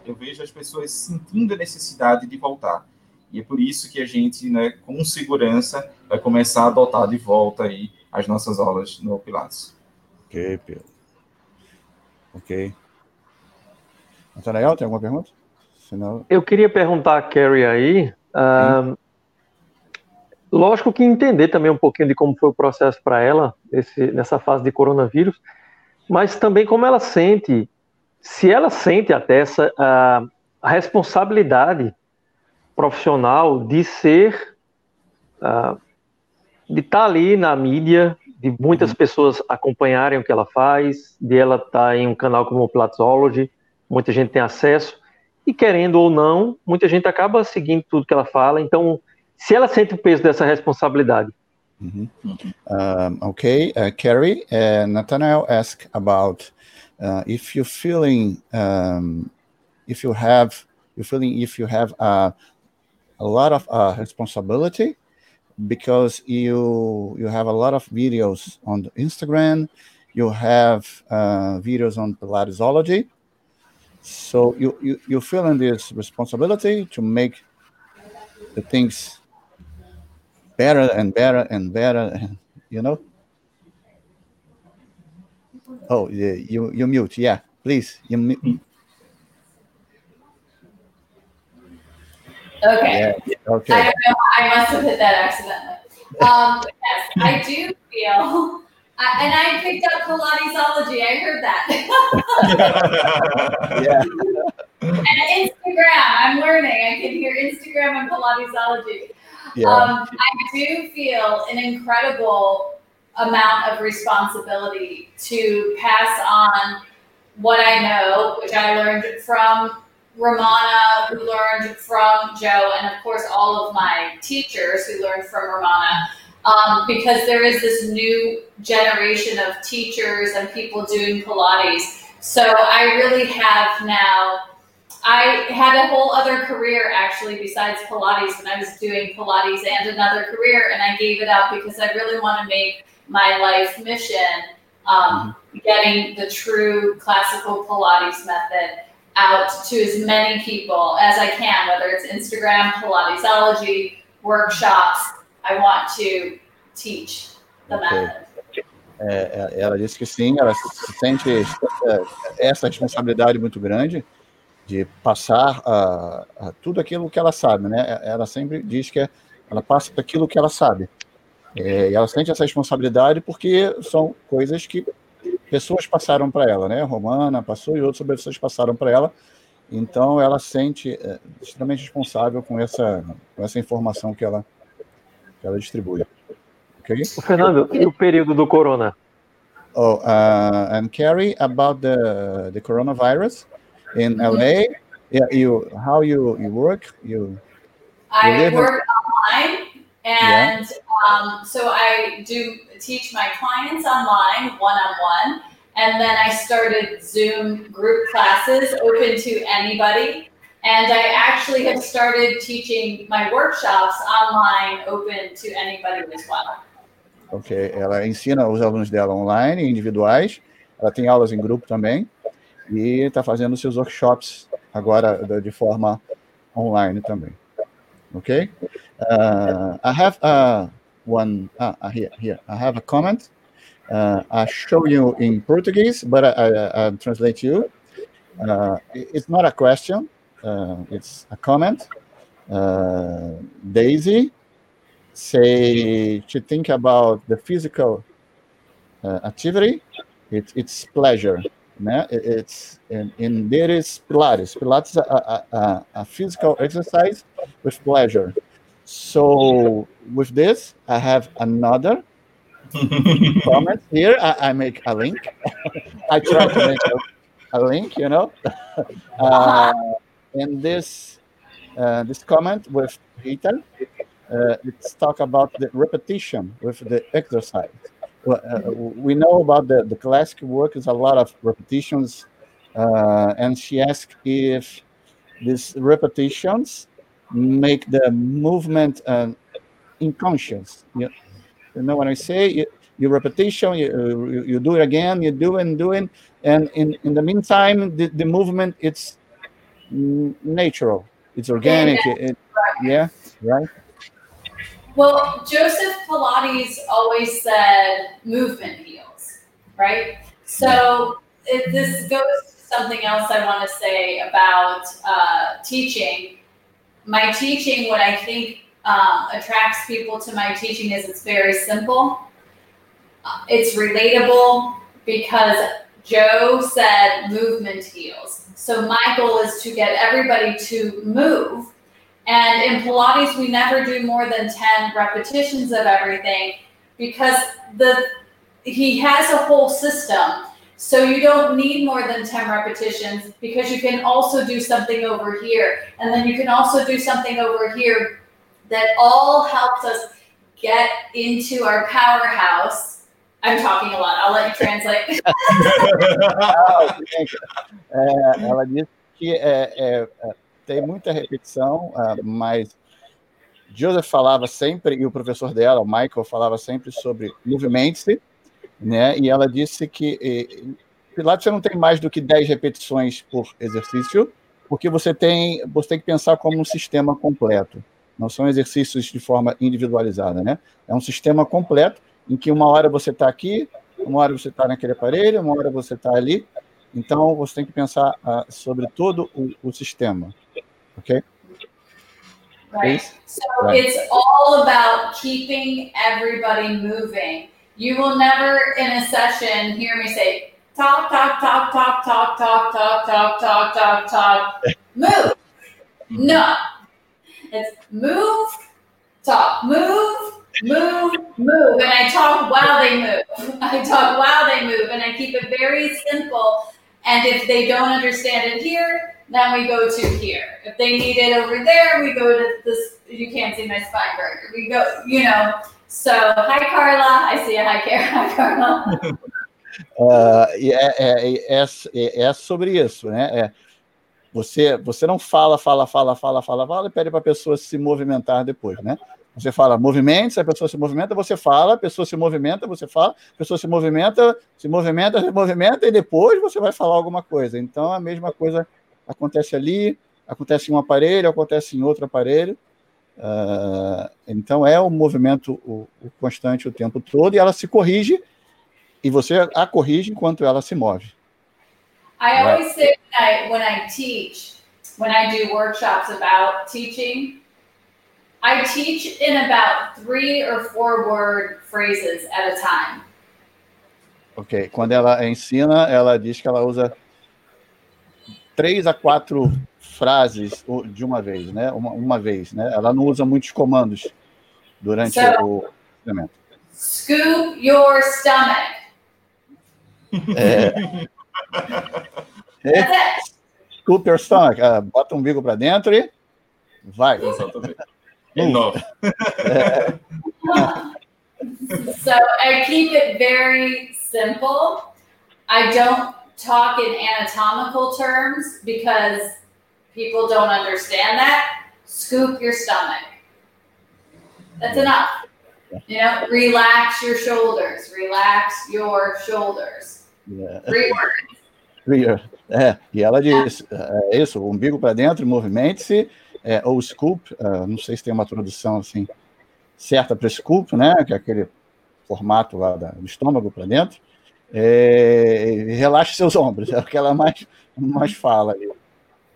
[SPEAKER 4] eu vejo as pessoas sentindo a necessidade de voltar, e é por isso que a gente, né, com segurança, vai começar a adotar de volta aí as nossas aulas no Pilates.
[SPEAKER 1] Ok, Pedro. Ok. Natanael, tem alguma pergunta?
[SPEAKER 3] Senão... Eu queria perguntar a Carrie aí. Uh, lógico que entender também um pouquinho de como foi o processo para ela esse, nessa fase de coronavírus, mas também como ela sente, se ela sente até essa a, a responsabilidade profissional de ser, uh, de estar tá ali na mídia, de muitas uhum. pessoas acompanharem o que ela faz, de ela estar tá em um canal como o Platzology, muita gente tem acesso, e querendo ou não, muita gente acaba seguindo tudo que ela fala, então, se ela sente o peso dessa responsabilidade.
[SPEAKER 1] Mm -hmm. um, okay, uh, Carrie, uh, Nathaniel asked about uh, if you're feeling, um, if you have, you're feeling if you have a a lot of uh, responsibility because you you have a lot of videos on Instagram, you have uh, videos on Pilatesology. So you, you you feeling this responsibility to make the things better and better and better, [LAUGHS] you know. Oh, yeah, you you mute, yeah, please, you mute.
[SPEAKER 5] Okay. Yeah. Okay. I don't know. I must have hit that accidentally. Um, yes, I do feel. I, and I picked up Pilatesology. I heard that. [LAUGHS] yeah. And Instagram. I'm learning. I can hear Instagram and Pilatesology. Yeah. Um, I do feel an incredible amount of responsibility to pass on what I know, which I learned from Ramana, who learned from Joe, and of course all of my teachers who learned from Ramana. Um, because there is this new generation of teachers and people doing Pilates. So I really have now. I had a whole other career actually besides Pilates when I was doing Pilates and another career, and I gave it up because I really want to make my life mission um, mm-hmm. getting the true classical Pilates method out to as many people as I can, whether it's Instagram, Pilatesology, workshops. I want to teach the okay. method.
[SPEAKER 1] É, é, ela disse que sim, ela sente essa responsabilidade muito grande de passar a, a tudo aquilo que ela sabe, né? Ela sempre diz que ela passa aquilo que ela sabe. É, e ela sente essa responsabilidade porque são coisas que pessoas passaram para ela, né? Romana passou e outras pessoas passaram para ela. Então, ela sente é, extremamente responsável com essa, com essa informação que ela, que ela distribui. Okay?
[SPEAKER 3] Fernando, e o período do corona?
[SPEAKER 1] Oh, uh, and Carrie, about the the coronavirus in LA. Yeah, you how you you work? You.
[SPEAKER 5] I work online, and yeah. Um, so I do teach my clients online, one on one, and then I started Zoom group classes open to anybody. And I actually have started teaching my workshops online, open to anybody as well.
[SPEAKER 1] Ok, ela ensina os alunos dela online, individuais, ela tem aulas em grupo também, e está fazendo seus workshops agora de forma online também. Ok? Uh, I have uh, one, ah, uh, here, here, I have a comment. Uh, I show you in Portuguese, but I, I, I translate you. Uh, it's not a question, uh, it's a comment. Uh, Daisy say to think about the physical uh, activity, it, it's pleasure. Né? It's in, there is Pilates. Pilates a, a, a physical exercise with pleasure. So with this, I have another [LAUGHS] comment here. I, I, make a link. [LAUGHS] I try to make a, a link, you know. [LAUGHS] uh, and this uh, this comment with Peter uh, let's talk about the repetition with the exercise. Uh, we know about the, the classic work is a lot of repetitions, uh, and she asked if these repetitions make the movement uh, unconscious. You, you know what I say? You, you repetition, you, you, you, do it again, you do and doing, and in, in the meantime, the, the movement it's natural, it's organic. Yeah, it, yeah right.
[SPEAKER 5] Well, Joseph Pilates always said movement heals, right? So it, this goes to something else I want to say about uh, teaching. My teaching, what I think um, attracts people to my teaching is it's very simple. Uh, it's relatable because Joe said movement heals. So my goal is to get everybody to move and in Pilates, we never do more than 10 repetitions of everything because the he has a whole system. So you don't need more than 10 repetitions because you can also do something over here. And then you can also do something over here that all helps us get into our powerhouse. I'm talking a lot. I'll let you translate. [LAUGHS]
[SPEAKER 1] Ah, ela disse que é, é, tem muita repetição, uh, mas Joseph falava sempre, e o professor dela, o Michael, falava sempre sobre movimente-se, né? E ela disse que e, Pilates você não tem mais do que 10 repetições por exercício, porque você tem, você tem que pensar como um sistema completo. Não são exercícios de forma individualizada, né? É um sistema completo em que uma hora você está aqui, uma hora você está naquele aparelho, uma hora você está ali. Então, você tem que pensar uh, sobre todo o, o sistema. Okay.
[SPEAKER 5] Right. So right. it's all about keeping everybody moving. You will never in a session hear me say, talk, talk, talk, talk, talk, talk, talk, talk, talk, talk, talk, move. Mm-hmm. No. It's move, talk, move, move, move. And I talk while they move. [LAUGHS] I talk while they move. And I keep it very simple. And if they don't understand it here, then we go to here. If they need it over there, we go to this. You can't see my spine burger. We go, you know. So, hi Carla. I see a hi, [LAUGHS] Carla.
[SPEAKER 1] uh, é, é, é, é, sobre isso, né? É, você, você não fala, fala, fala, fala, fala, fala e pede para a pessoa se movimentar depois, né? Você fala movimentos, a pessoa se movimenta, você fala, a pessoa se movimenta, você fala, a pessoa se movimenta, se movimenta, se movimenta, e depois você vai falar alguma coisa. Então, a mesma coisa acontece ali, acontece em um aparelho, acontece em outro aparelho. Uh, então é um movimento o, o constante o tempo todo e ela se corrige e você a corrige enquanto ela se move.
[SPEAKER 5] I always say when I, when I teach, when I do workshops about teaching, I teach in about three or four word phrases at a time.
[SPEAKER 1] Ok, quando ela ensina, ela diz que ela usa três a quatro frases de uma vez, né? Uma, uma vez, né? Ela não usa muitos comandos durante so, o treinamento.
[SPEAKER 5] Scoop your stomach.
[SPEAKER 1] É, [LAUGHS] é, scoop your stomach. Uh, bota o umbigo para dentro e vai.
[SPEAKER 4] Exatamente. [LAUGHS] Enough.
[SPEAKER 1] É. [LAUGHS]
[SPEAKER 5] so I keep it very simple. I don't talk in anatomical terms because people don't understand that. Scoop your stomach. That's enough. You know, relax your shoulders. Relax your shoulders.
[SPEAKER 1] Yeah.
[SPEAKER 5] Three words.
[SPEAKER 1] É, e ela diz: é isso, o umbigo para dentro, movimente-se, é, ou scoop, uh, não sei se tem uma tradução assim certa para scoop, né? Que é aquele formato lá do estômago para dentro. É, relaxe seus ombros, é o que ela mais, mais fala ali.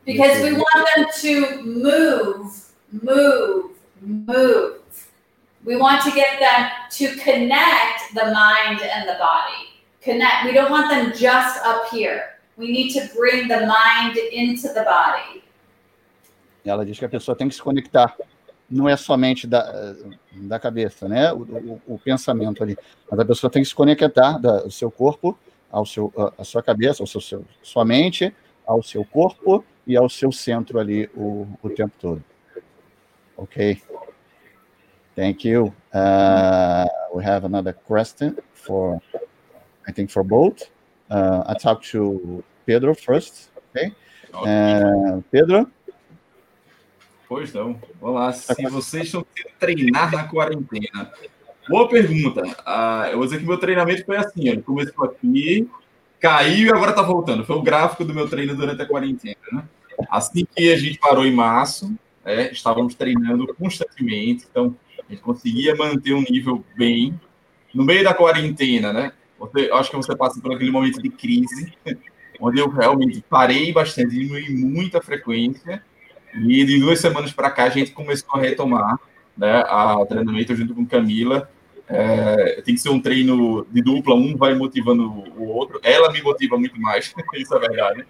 [SPEAKER 5] Because we want them to move, move, move. We want to get them to connect the mind and the body. Connect. We don't want them just up here. We need to bring the mind into the body.
[SPEAKER 1] Ela diz que a pessoa tem que se conectar. Não é somente da, da cabeça, né? O, o, o pensamento ali. Mas a pessoa tem que se conectar do seu corpo ao seu, a sua cabeça, ao seu, seu, sua mente, ao seu corpo e ao seu centro ali o, o tempo todo. Ok? Thank you. Uh, we have another question for, I think, for both. Uh, I talk to Pedro first. Okay. Uh, Pedro.
[SPEAKER 4] Pois não. Olá. Se vocês estão treinar na quarentena, boa pergunta. Uh, eu vou dizer que meu treinamento foi assim: ele começou aqui, caiu e agora está voltando. Foi o gráfico do meu treino durante a quarentena. Né? Assim que a gente parou em março, é, estávamos treinando constantemente. Então, a gente conseguia manter um nível bem. No meio da quarentena, né? Você, acho que você passa por aquele momento de crise, [LAUGHS] onde eu realmente parei bastante, diminui muita frequência. E de duas semanas para cá, a gente começou a retomar né, a treinamento junto com Camila. É, tem que ser um treino de dupla, um vai motivando o outro. Ela me motiva muito mais, [LAUGHS] isso é verdade.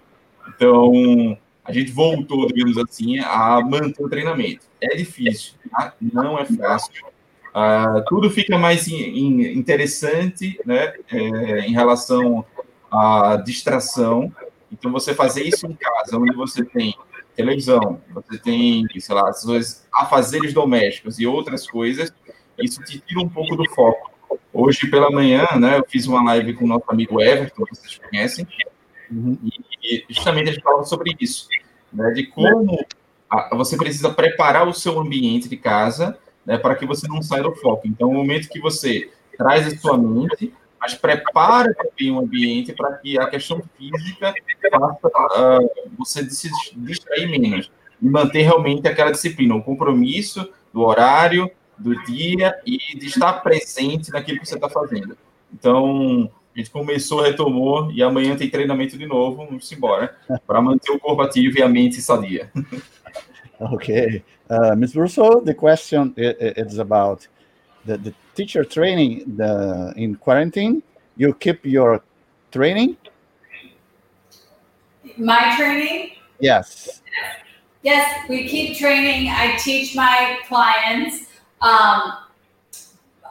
[SPEAKER 4] Então, a gente voltou, digamos assim, a manter o treinamento. É difícil, tá? não é fácil. Uh, tudo fica mais in, in, interessante né, é, em relação à distração. Então, você fazer isso em casa, onde você tem televisão, você tem, sei lá, afazeres domésticos e outras coisas, isso te tira um pouco do foco. Hoje pela manhã, né, eu fiz uma live com o nosso amigo Everton, que vocês conhecem, Uhum. E justamente a gente falava sobre isso, né, de como a, você precisa preparar o seu ambiente de casa né, para que você não saia do foco. Então, o momento que você traz a sua mente, mas prepara também o ambiente para que a questão física faça uh, você se distrair menos e manter realmente aquela disciplina, o compromisso do horário, do dia e de estar presente naquilo que você está fazendo. Então, a gente começou, retomou e amanhã tem treinamento de novo. Vamos embora para manter o corpo ativo e a mente sadia. [LAUGHS]
[SPEAKER 1] okay, uh, Ms. Russo, the question is about the, the teacher training the, in quarantine. You keep your training?
[SPEAKER 5] My training?
[SPEAKER 1] Yes.
[SPEAKER 5] Yes, we keep training. I teach my clients. Um,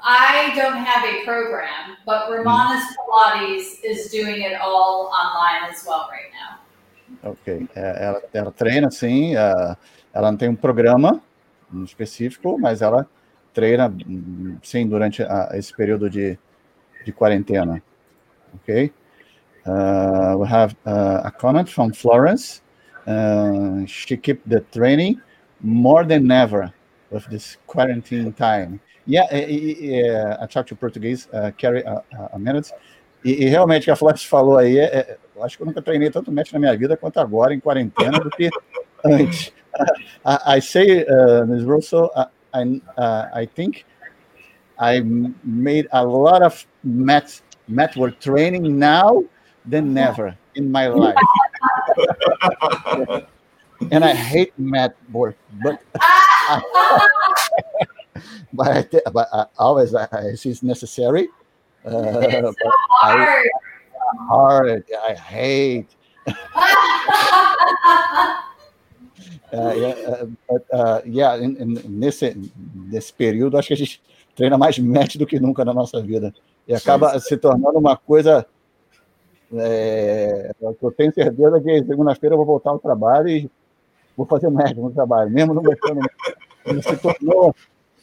[SPEAKER 5] I don't have a program, but Romana's Pilates is doing it all online as well right now.
[SPEAKER 1] Ok, é, ela, ela treina sim, ela não tem um programa específico, mas ela treina sim durante a, esse período de, de quarentena. Ok? Uh, we have uh, a comment from Florence. Uh, she keep the training more than ever with this quarantine time. Yeah, e, e, a talk to português, uh, carry a, uh, uh, a minute. E, e, realmente, o que a falou aí, eh, eh, é, é, acho que eu nunca treinei tanto match na minha vida quanto agora, em quarentena, do que [LAUGHS] antes. I, I say, uh, Ms. Russo, uh, I, uh, I think I made a lot of mat, mat work training now than never in my life. [LAUGHS] and I hate mat work, but ah! But I, but I always I, it's necessary.
[SPEAKER 5] Uh, it's so hard.
[SPEAKER 1] I, hard. I hate. [LAUGHS] Uh, yeah, uh, but, uh, yeah in, in, nesse, nesse período, acho que a gente treina mais match do que nunca na nossa vida. E acaba se tornando uma coisa. É, eu tenho certeza que segunda-feira eu vou voltar ao trabalho e vou fazer match no trabalho, mesmo não gostando. Se tornou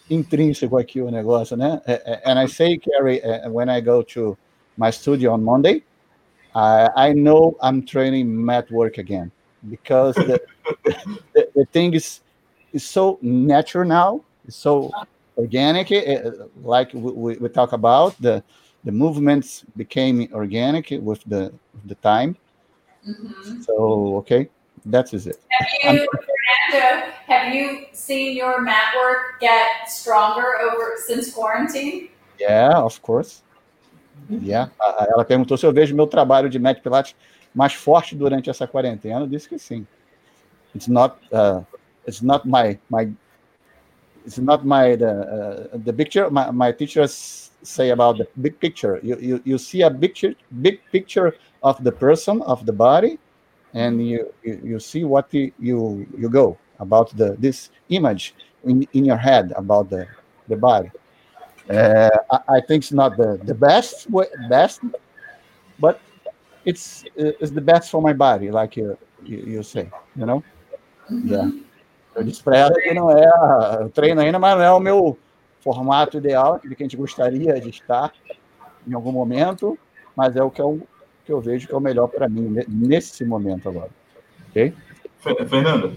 [SPEAKER 1] intrínseco aqui o negócio, né? And I say, Carrie, when I go to my studio on Monday, I, I know I'm training mat work again because the, the, the, thing is is so natural now, it's so organic. Uh, like we, we talk about the the movements became organic with the the time. Mm-hmm. So okay, that is it.
[SPEAKER 5] Have you, Fernando, have you seen your mat work get stronger over since quarantine?
[SPEAKER 1] Yeah, of course. Yeah. Ela perguntou se eu vejo meu trabalho de mat pilates mais forte durante essa quarentena. Eu disse que sim. It's not uh, it's not my my it's not my the uh, the picture my, my teachers say about the big picture you, you you see a picture big picture of the person of the body and you you, you see what you, you you go about the this image in, in your head about the the body. Uh, I, I, think it's not the the best best but it's it's the best for my body like you you, you say you know? Yeah. Eu disse para ela que não é o treino ainda, mas não é o meu formato ideal, de que a gente gostaria de estar em algum momento, mas é o que eu, que eu vejo que é o melhor para mim nesse momento agora. Ok?
[SPEAKER 4] Fernando,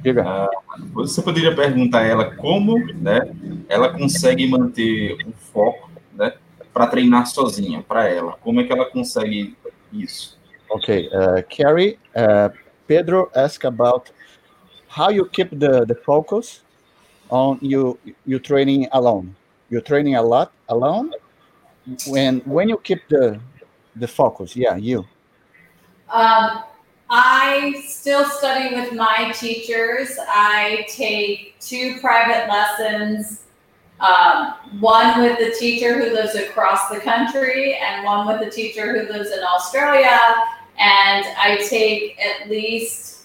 [SPEAKER 1] Diga.
[SPEAKER 4] Uh, você poderia perguntar a ela como né, ela consegue manter o foco né, para treinar sozinha, para ela. Como é que ela consegue isso?
[SPEAKER 1] Ok. Uh, Carrie, uh, Pedro asked about how you keep the, the focus on you you training alone you're training a lot alone when when you keep the the focus yeah you
[SPEAKER 5] um, i still study with my teachers i take two private lessons um, one with the teacher who lives across the country and one with the teacher who lives in australia and i take at least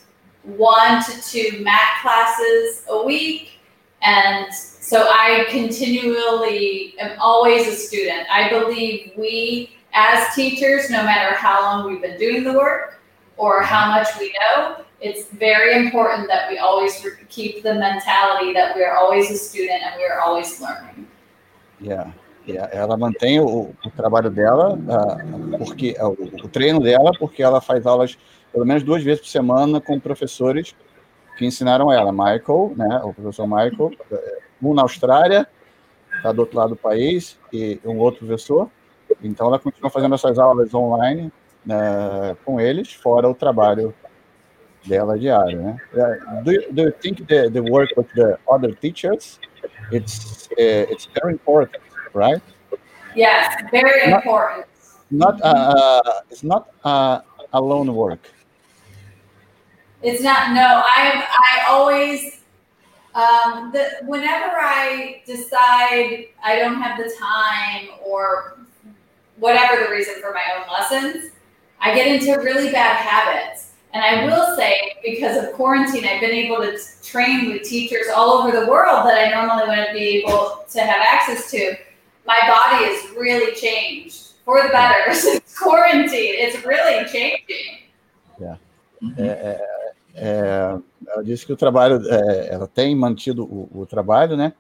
[SPEAKER 5] one to two mat classes a week. And so I continually am always a student. I believe we, as teachers, no matter how long we've been doing the work or how much we know, it's very important that we always keep the mentality that we are always a student and we are always learning.
[SPEAKER 1] Yeah. Yeah. Ela mantém o, o trabalho dela, uh, porque o, o treino dela, porque ela faz aulas pelo menos duas vezes por semana com professores que ensinaram ela. Michael, né, o professor Michael, um na Austrália, está do outro lado do país, e um outro professor. Então, ela continua fazendo essas aulas online né, com eles, fora o trabalho dela diário. Né? Do, you, do you think the, the work with the other teachers, it's, uh, it's very important, right?
[SPEAKER 5] Yes, very not, important.
[SPEAKER 1] Not, uh, it's not uh, alone work.
[SPEAKER 5] It's not. No, I I always. Um, the, whenever I decide I don't have the time or whatever the reason for my own lessons, I get into really bad habits. And I will say, because of quarantine, I've been able to train with teachers all over the world that I normally wouldn't be able to have access to. My body has really changed for the better since quarantine. It's really changing.
[SPEAKER 1] Yeah. Uh, É, ela disse que o trabalho, é, ela tem mantido o, o, trabalho, né?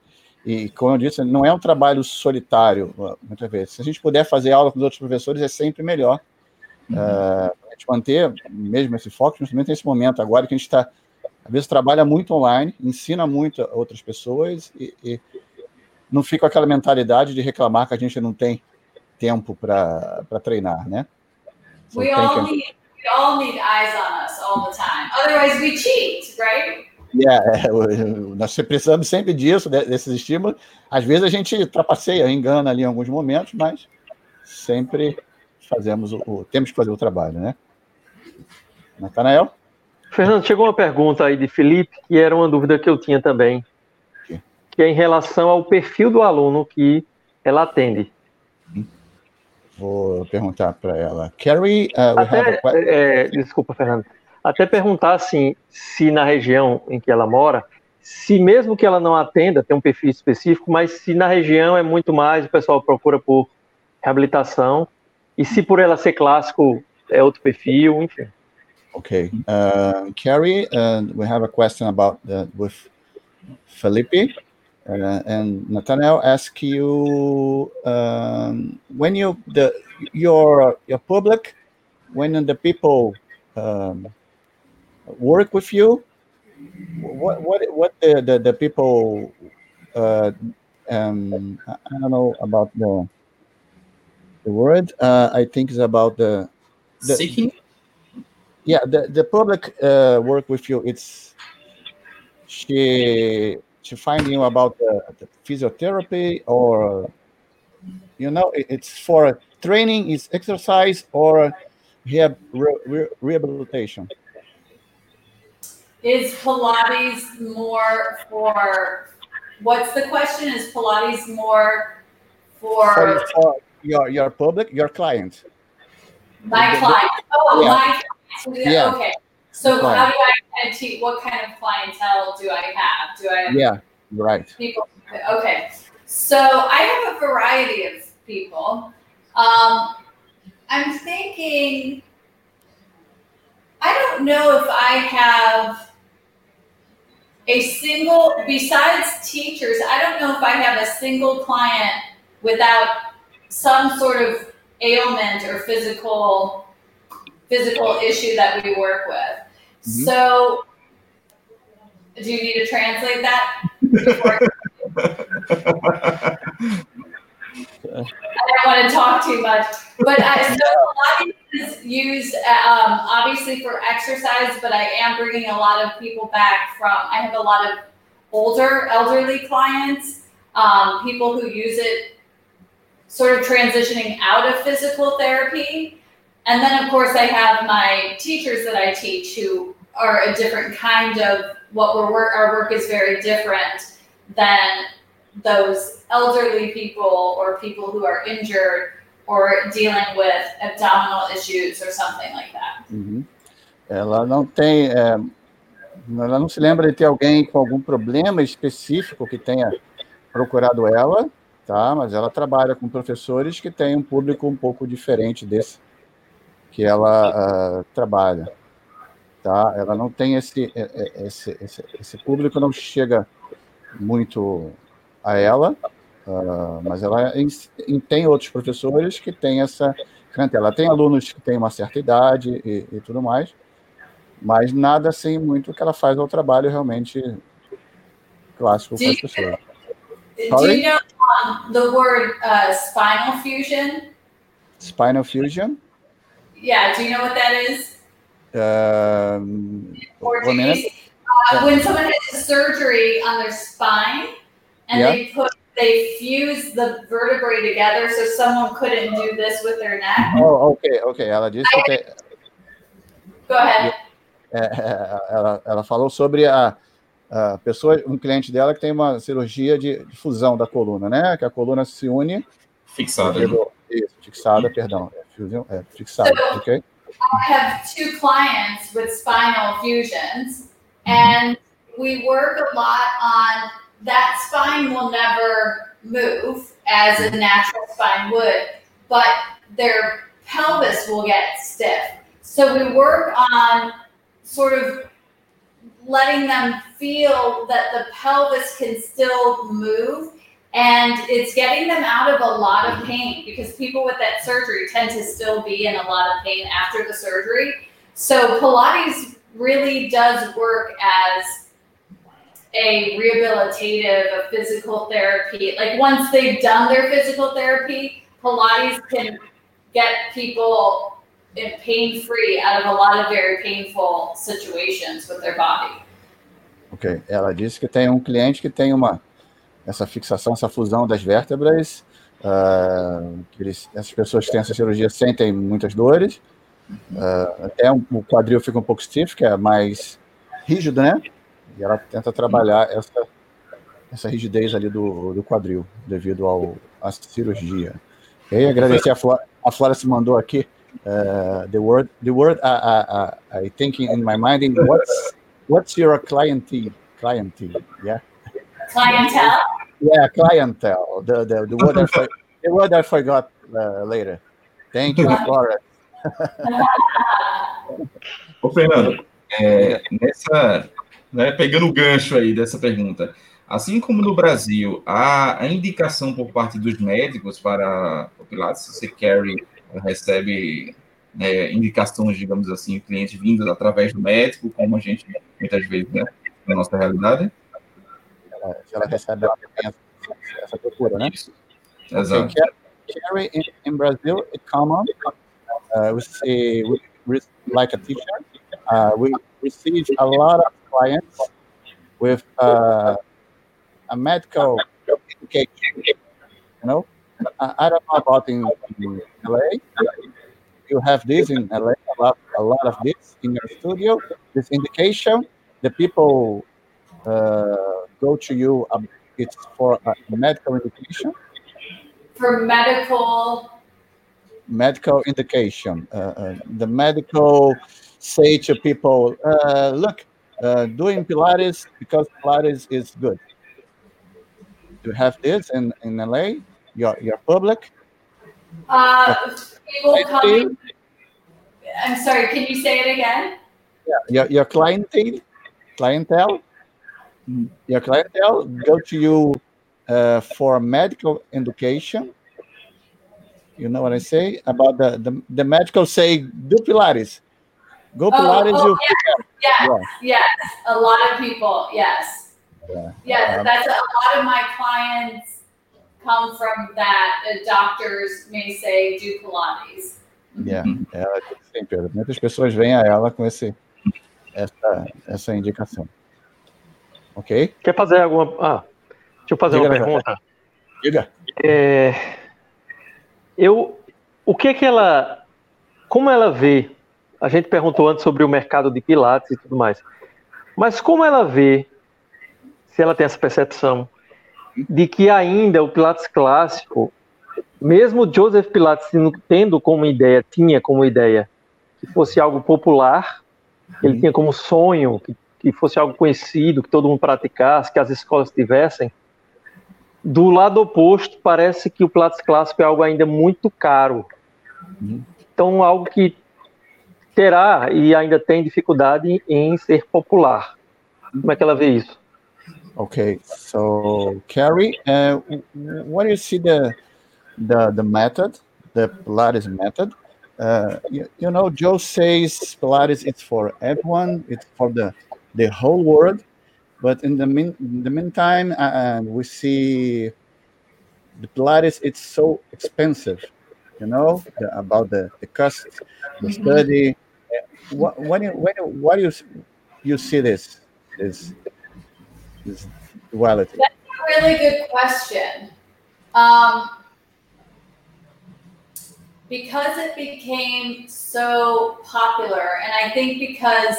[SPEAKER 1] E, como eu disse, não é um trabalho solitário, muitas vezes. Se a gente puder fazer aula com os outros professores, é sempre melhor. Uhum. É, a gente manter mesmo esse foco, justamente nesse momento agora que a gente está, às vezes, trabalha muito online, ensina muito a outras pessoas e, e não fica com aquela mentalidade de reclamar que a gente não tem tempo para treinar, né?
[SPEAKER 5] We all need We all need eyes on us all the time. Otherwise, we cheat, right?
[SPEAKER 1] Yeah, nós precisamos sempre disso, desses estímulos. Às vezes a gente trapaceia, engana ali em alguns momentos, mas sempre fazemos o, temos que fazer o trabalho, né? Natanael?
[SPEAKER 3] Fernando, chegou uma pergunta aí de Felipe, que era uma dúvida que eu tinha também, que é em relação ao perfil do aluno que ela atende.
[SPEAKER 1] Vou perguntar para ela. Carrie, uh,
[SPEAKER 3] Até, a... é, desculpa, Fernando. Até perguntar assim, se na região em que ela mora, se mesmo que ela não atenda, tem um perfil específico, mas se na região é muito mais, o pessoal procura por reabilitação, e se por ela ser clássico é outro perfil, enfim.
[SPEAKER 1] Okay. Uh, Carrie, uh, we have a question about the, with Felipe. Uh, and Nathaniel ask you um, when you the your your public when the people um, work with you? What what what the the, the people uh, um, I don't know about the the word. Uh, I think is about the, the
[SPEAKER 4] Seeking?
[SPEAKER 1] yeah the the public uh, work with you. It's she she find you about the, the physiotherapy or you know it, it's for training is exercise or rehab, re, re, rehabilitation
[SPEAKER 5] Is Pilates more for what's the question? Is Pilates more
[SPEAKER 1] for,
[SPEAKER 5] for
[SPEAKER 1] for your your public your client
[SPEAKER 5] my client? Oh,
[SPEAKER 1] yeah.
[SPEAKER 5] my client.
[SPEAKER 1] Yeah.
[SPEAKER 5] Okay. So
[SPEAKER 1] Client.
[SPEAKER 5] how do I kind of teach? What kind of clientele do I have? Do I have
[SPEAKER 1] yeah right
[SPEAKER 5] people? Okay. So I have a variety of people. Um, I'm thinking. I don't know if I have a single besides teachers i don't know if i have a single client without some sort of ailment or physical physical issue that we work with
[SPEAKER 1] Mhm.
[SPEAKER 5] so do you need to translate that [LAUGHS] [LAUGHS] I don't want to talk too much, but I, [LAUGHS] so Pilates is used um, obviously for exercise, but I am bringing a lot of people back from. I have a lot of older, elderly clients, um, people who use it, sort of transitioning out of physical therapy, and then of course I have my teachers that I teach who are a different kind of what we're work. Our work is very different than those elderly people or people who are injured or dealing with abdominal issues or something like that.
[SPEAKER 1] Uhum. Ela não tem, é, ela não se lembra de ter alguém com algum problema específico que tenha procurado ela, tá? Mas ela trabalha com professores que têm um público um pouco diferente desse que ela ah, trabalha, tá? Ela não tem esse, é, é, esse, esse, esse público não chega muito a ela, ah, mas ela em- em- tem outros professores que têm essa clientela. Ela tem alunos que têm uma certa idade e, e tudo mais, mas nada assim muito que ela faz ao trabalho realmente clássico com as pessoas.
[SPEAKER 5] Do you know um, the word uh, spinal fusion?
[SPEAKER 1] Spinal fusion.
[SPEAKER 5] Yeah, do you know what that is?
[SPEAKER 1] Um,
[SPEAKER 5] do
[SPEAKER 1] minute.
[SPEAKER 5] uh, when someone has a surgery on their spine and
[SPEAKER 1] Yeah.
[SPEAKER 5] they put they fuse the vertebrae together so someone couldn't do this with their neck.
[SPEAKER 1] Oh, ok, ok. Ela disse que tem-
[SPEAKER 5] Go ahead.
[SPEAKER 1] é, é, ela, ela falou sobre a, a pessoa, um cliente dela que tem uma cirurgia de, de fusão da coluna, né? Que a coluna se une,
[SPEAKER 4] Fixada.
[SPEAKER 1] devido- isso, fixada, perdão, é, é, fixada, ok?
[SPEAKER 5] I have two clients with spinal fusions, and we work a lot on that spine will never move as a natural spine would, but their pelvis will get stiff. So we work on sort of letting them feel that the pelvis can still move and it's getting them out of a lot of pain because people with that surgery tend to still be in a lot of pain after the surgery. So Pilates really does work as a rehabilitative, a physical therapy. Like once they've done their physical therapy, Pilates can get people pain free out of a lot of very painful situations with their body.
[SPEAKER 1] Ok. Ela disse que tem um cliente que tem uma essa fixação, essa fusão das vértebras, que eles, essas pessoas que têm essa cirurgia sentem muitas dores, ah, até um- o quadril fica um pouco stiff, que é mais rígido, né? E ela tenta trabalhar essa, essa rigidez ali do, do quadril, devido ao, à cirurgia. E aí, agradecer a Flora, a Flora se mandou aqui uh, the word the word I, I, I think in my mind in what's what's your clientele clientele yeah
[SPEAKER 5] Clientele.
[SPEAKER 1] yeah clientele the the, the word I, for- the word I forgot uh, later thank you [LAUGHS] Flora
[SPEAKER 4] Ô, Fernando, é, nessa, né, pegando o gancho aí dessa pergunta, assim como no Brasil, há a indicação por parte dos médicos para o Pilates, você Carrie recebe né, indicações, digamos assim, clientes vindos através do médico, como a gente muitas vezes, né, na nossa realidade.
[SPEAKER 1] ela, ela recebe essa, procura né
[SPEAKER 4] Isso. Exato.
[SPEAKER 1] Carry in, Brazil, it's common. Uh, we see, we, like a teacher, uh, we receive a lot of clients with uh, a medical education. You know, I, don't know about in, in LA. You have this in LA, a lot, a lot of this in your studio. This indication, the people uh, go to you. Um, it's for a medical indication.
[SPEAKER 5] For medical.
[SPEAKER 1] medical indication. Uh, uh, the medical say to people, uh, look, uh, doing Pilates because Pilates is good. You have this in, in LA, your, your public.
[SPEAKER 5] Uh, people coming. I'm sorry. Can you say it again?
[SPEAKER 1] Yeah, your, your clientele, clientele, your clientele go to you uh, for medical education. You know what I say about the, the, the medical say, do Pilates. Go Pilates,
[SPEAKER 5] oh,
[SPEAKER 1] you
[SPEAKER 5] yes,
[SPEAKER 1] Yeah.
[SPEAKER 5] yes. A lot of people. Yes.
[SPEAKER 1] Yeah.
[SPEAKER 5] Yes,
[SPEAKER 1] Um,
[SPEAKER 5] that's a lot of my clients come from that. The doctors may say do Pilates.
[SPEAKER 1] Yeah, [LAUGHS] ela sim, Pedro. Muitas pessoas vêm a ela com esse, essa, essa indicação. Ok?
[SPEAKER 3] Quer fazer alguma. Ah, deixa eu fazer
[SPEAKER 1] Diga,
[SPEAKER 3] uma pergunta.
[SPEAKER 1] Diga.
[SPEAKER 3] É, eu, o que que ela, como ela vê? A gente perguntou antes sobre o mercado de pilates e tudo mais, mas como ela vê, se ela tem essa percepção de que ainda o pilates clássico, mesmo Joseph Pilates tendo como ideia, tinha como ideia que fosse algo popular, ele tinha como sonho que, que fosse algo conhecido, que todo mundo praticasse, que as escolas tivessem. Do lado oposto, parece que o Pilates clássico é algo ainda muito caro. Então, algo que terá e ainda tem dificuldade em ser popular. Como é que ela vê isso?
[SPEAKER 1] Okay, so Carrie, uh, what do you see the the the method, the Pilates method? Uh, you, you know, Joe says Pilates it's for everyone, it's for the the whole world, but in the mean in the meantime, uh, we see the Pilates it's so expensive, you know, the, about the the cost, the study. When when you, do you you see this this this duality?
[SPEAKER 5] That's a really good question. Um, because it became so popular, and I think because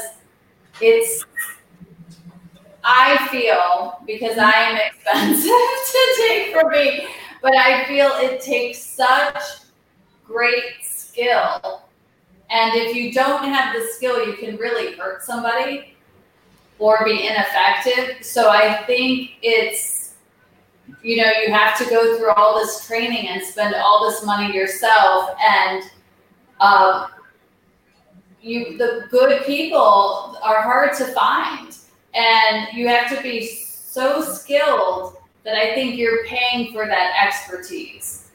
[SPEAKER 5] it's, I feel, because I am expensive [LAUGHS] to take for me, but I feel it takes such great skill. And if you don't have the skill, you can really hurt somebody or be ineffective. So I think it's, you know, you have to go through all this training and spend all this money yourself. And um, you, the good people are hard to find. And you have to be so skilled that I think you're paying for that expertise.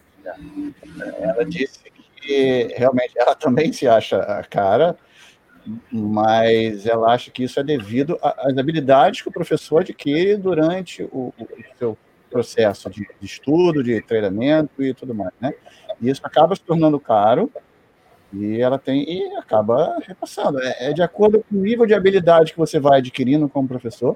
[SPEAKER 1] Disse realmente ela [LAUGHS] também se acha cara, mas ela acha que isso é devido às habilidades que o professor adquire durante o, o seu processo de, de estudo, de treinamento e tudo mais, né? E isso acaba se tornando caro e ela tem e acaba repassando. É, é de acordo com o nível de habilidade que você vai adquirindo como professor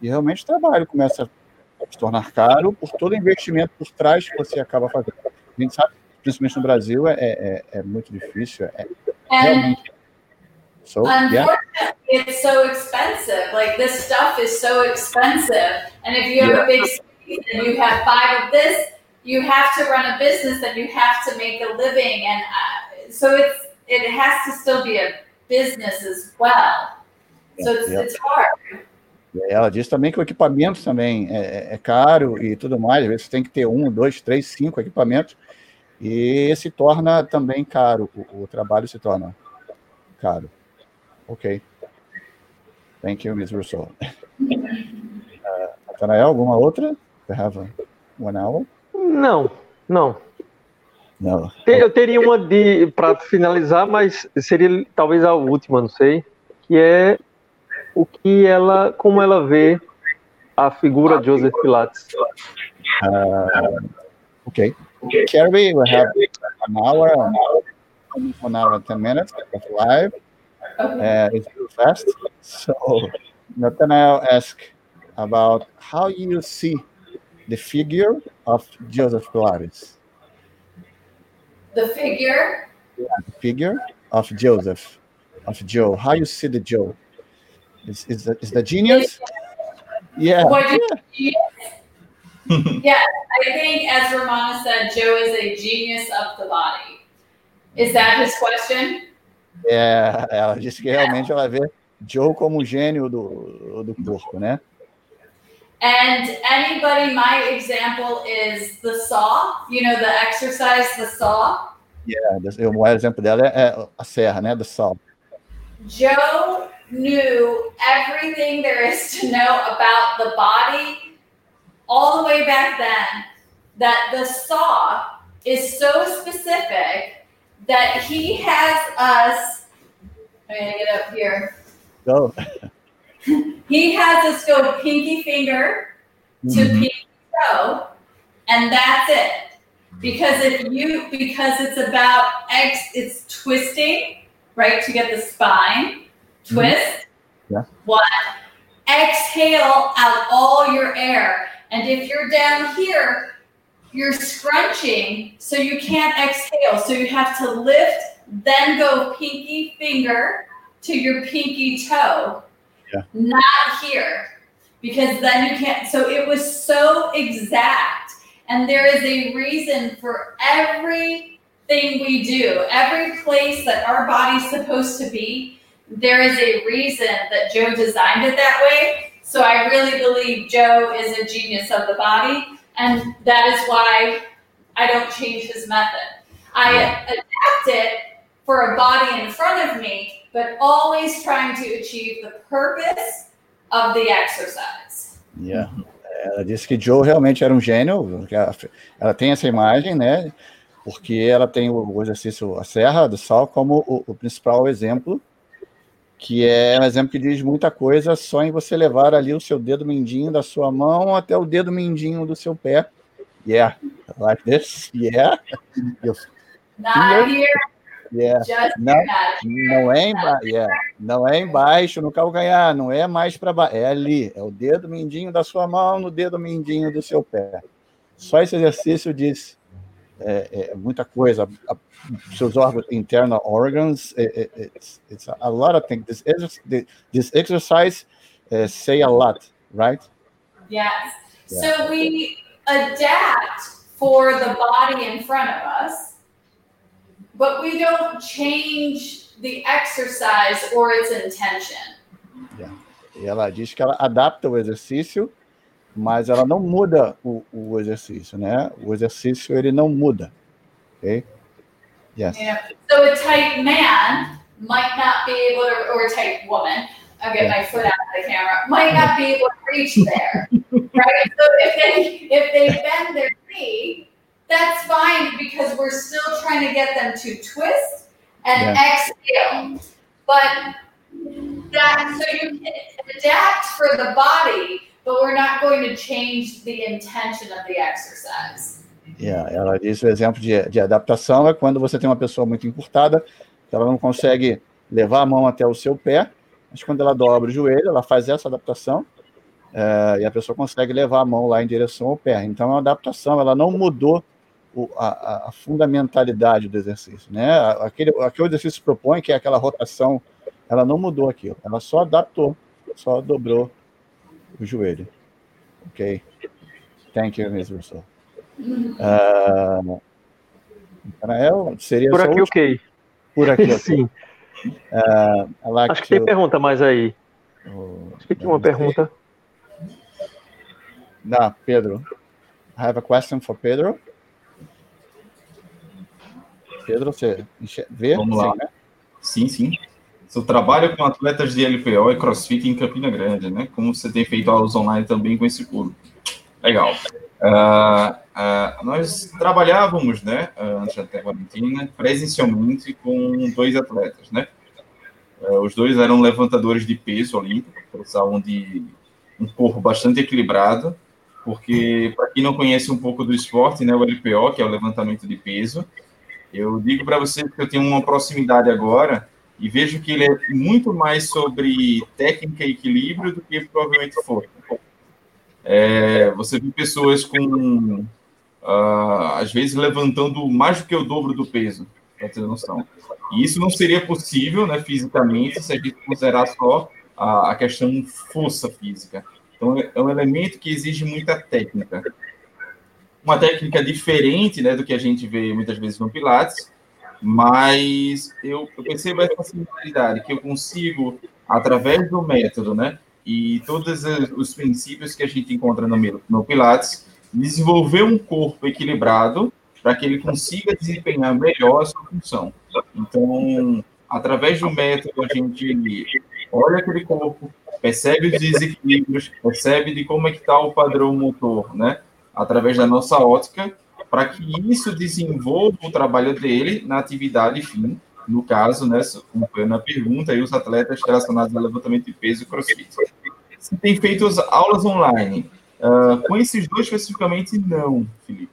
[SPEAKER 1] e realmente o trabalho começa a se tornar caro por todo o investimento por trás que você acaba fazendo. A gente sabe, principalmente no Brasil, é, é, é muito difícil. É,
[SPEAKER 5] And
[SPEAKER 1] realmente. So, yeah.
[SPEAKER 5] It's so expensive. Like this stuff is so expensive. And if you have a big and you have five of this, you have to run a business and you have to make a living. And uh, so it's it has to still be a business as well. So it's,
[SPEAKER 1] Yeah.
[SPEAKER 5] it's hard.
[SPEAKER 1] Ela diz também que o equipamento também é, é caro e tudo mais. Às vezes você tem que ter um, dois, três, cinco equipamentos e se torna também caro. O, o trabalho se torna caro. Ok. Thank you, Ms. Russo. Uh, [LAUGHS] Natanael, alguma outra? We have one hour?
[SPEAKER 3] Não, não.
[SPEAKER 1] Não.
[SPEAKER 3] Eu teria uma de para finalizar, mas seria talvez a última, não sei, que é o que ela, como ela vê a figura de Joseph Pilates.
[SPEAKER 1] Okay. Carrie, we have an hour, an hour, one hour and 10 minutes of live. Uh, it's too fast. So, Nathanael asked about how you see the figure of Joseph Pilates.
[SPEAKER 5] The figure.
[SPEAKER 1] The figure of Joseph, of Joe. How you see the Joe? Is, is, the, is the genius? Yeah.
[SPEAKER 5] What do [LAUGHS] yeah, I think as Ramona said, Joe is a genius of the body. Is that his question?
[SPEAKER 1] É, ela disse que realmente ela vê Joe como um gênio do, do corpo, né?
[SPEAKER 5] And anybody, my example is the saw. You know, the exercise, the saw.
[SPEAKER 1] É, o exemplo dela é, a serra, né? Do sol.
[SPEAKER 5] Joe knew everything there is to know about the body all the way back then. That the saw is so specific that he has us. I'm gonna get up here.
[SPEAKER 1] Então, [LAUGHS]
[SPEAKER 5] He has us go pinky finger to
[SPEAKER 1] uhum,
[SPEAKER 5] pinky toe, and that's it. Because if you, because it's about X, it's twisting, right, to get the spine, mm-hmm. twist.
[SPEAKER 1] Yeah.
[SPEAKER 5] One. Exhale out all your air. And if you're down here, you're scrunching, so you can't exhale. So you have to lift, then go pinky finger to your pinky toe.
[SPEAKER 1] Yeah.
[SPEAKER 5] Not here because then you can't. So it was so exact. And there is a reason for everything we do, every place that our body's supposed to be. There is a reason that Joe designed it that way. So I really believe Joe is a genius of the body. And that is why I don't change his method. I adapt it for a body in front of me, but always trying to achieve the purpose of the exercise.
[SPEAKER 1] yeah. Ela disse que Joe realmente era um gênio. Ela, ela tem essa imagem, né? Porque ela tem o exercício, a serra do sal, como o, o principal exemplo, que é um exemplo que diz muita coisa só em você levar ali o seu dedo mindinho da sua mão até o dedo mindinho do seu pé. Yeah, like this. Yeah,
[SPEAKER 5] Not here,
[SPEAKER 1] yeah.
[SPEAKER 5] just that.
[SPEAKER 1] Não é, emba yeah. não é embaixo no calcanhar, não é mais para baixo, é ali, é o dedo mindinho da sua mão no dedo mindinho do seu pé. Só esse exercício diz é, é muita coisa. A- seus órgãos internal organs, é, é, it's, it's a lot of things. This, exer- this exercise uh, say a lot, right?
[SPEAKER 5] Yes. So we adapt for the body in front of us, but we don't change the exercise or its intention.
[SPEAKER 1] E ela diz que ela adapta o exercício, mas ela não muda o, o exercício, né? O exercício ele não muda, ok? Yes.
[SPEAKER 5] Know, so a tight man might not be able to, or a tight woman. I'll get my foot out of the camera. Might not be able to reach there, [LAUGHS] right? So if they if they bend their knee, that's fine because we're still trying to get them to twist and exhale. But that so you can adapt for the body, but we're not going to change the intention of the exercise.
[SPEAKER 1] Yeah, ela diz o exemplo de, de adaptação é quando você tem uma pessoa muito encurtada, ela não consegue levar a mão até o seu pé, mas quando ela dobra o joelho, ela faz essa adaptação eh, e a pessoa consegue levar a mão lá em direção ao pé. Então é uma adaptação, ela não mudou o- a- a fundamentalidade do exercício, né? Aquele, aquele exercício propõe que é aquela rotação, ela não mudou aquilo, ela só adaptou, só dobrou o joelho. Ok. Thank you, Ms. Ah, Israel, seria
[SPEAKER 3] Por aqui, ok.
[SPEAKER 1] Por aqui. [LAUGHS]
[SPEAKER 3] Sim.
[SPEAKER 1] Uh, like
[SPEAKER 3] Acho que to... tem pergunta mais aí.
[SPEAKER 1] Oh,
[SPEAKER 3] Acho que tem uma pergunta.
[SPEAKER 1] Não, Pedro. I have a question for Pedro. Pedro, você vê?
[SPEAKER 4] Vamos lá. Sim, sim. Seu trabalho com atletas de LPO e CrossFit em Campina Grande, né? Como você tem feito aulas online também com esse público. Legal. Uh, uh, nós trabalhávamos, né, antes da quarentena, presencialmente com dois atletas, né? Uh, os dois eram levantadores de peso olímpico, precisavam de um corpo bastante equilibrado, porque, para quem não conhece um pouco do esporte, né, o LPO, que é o levantamento de peso, eu digo para você que eu tenho uma proximidade agora e vejo que ele é muito mais sobre técnica e equilíbrio do que provavelmente força. É, você vê pessoas com, uh, às vezes, levantando mais do que o dobro do peso, para ter noção. E isso não seria possível, né, fisicamente, se a gente considerar só a, a questão força física. Então, é um elemento que exige muita técnica. Uma técnica diferente né, do que a gente vê muitas vezes no Pilates, mas eu, percebo essa similaridade, que eu consigo, através do método, né, e todos os princípios que a gente encontra no, no Pilates, desenvolver um corpo equilibrado para que ele consiga desempenhar melhor a sua função. Então, através do método, a gente olha aquele corpo, percebe os desequilíbrios, percebe de como é que está o padrão motor, né? Através da nossa ótica, para que isso desenvolva o trabalho dele na atividade fim, no caso, né, na pergunta, aí os atletas relacionados ao levantamento de peso e crossfit. Se tem feito as aulas online, uh, com esses dois especificamente, não, Felipe.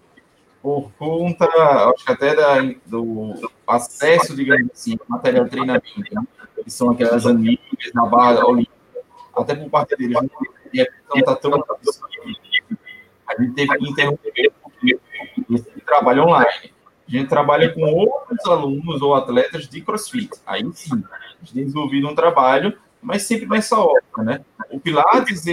[SPEAKER 4] Por conta, acho que até da, do acesso, digamos assim, material de treinamento, né, que são aquelas amigas na barra olímpica, até por parte deles, não está tão a gente teve que interromper esse trabalho online. A gente trabalha com outros alunos ou atletas de CrossFit. Aí sim, a gente tem desenvolvido um trabalho, mas sempre nessa ótica, né? O Pilates,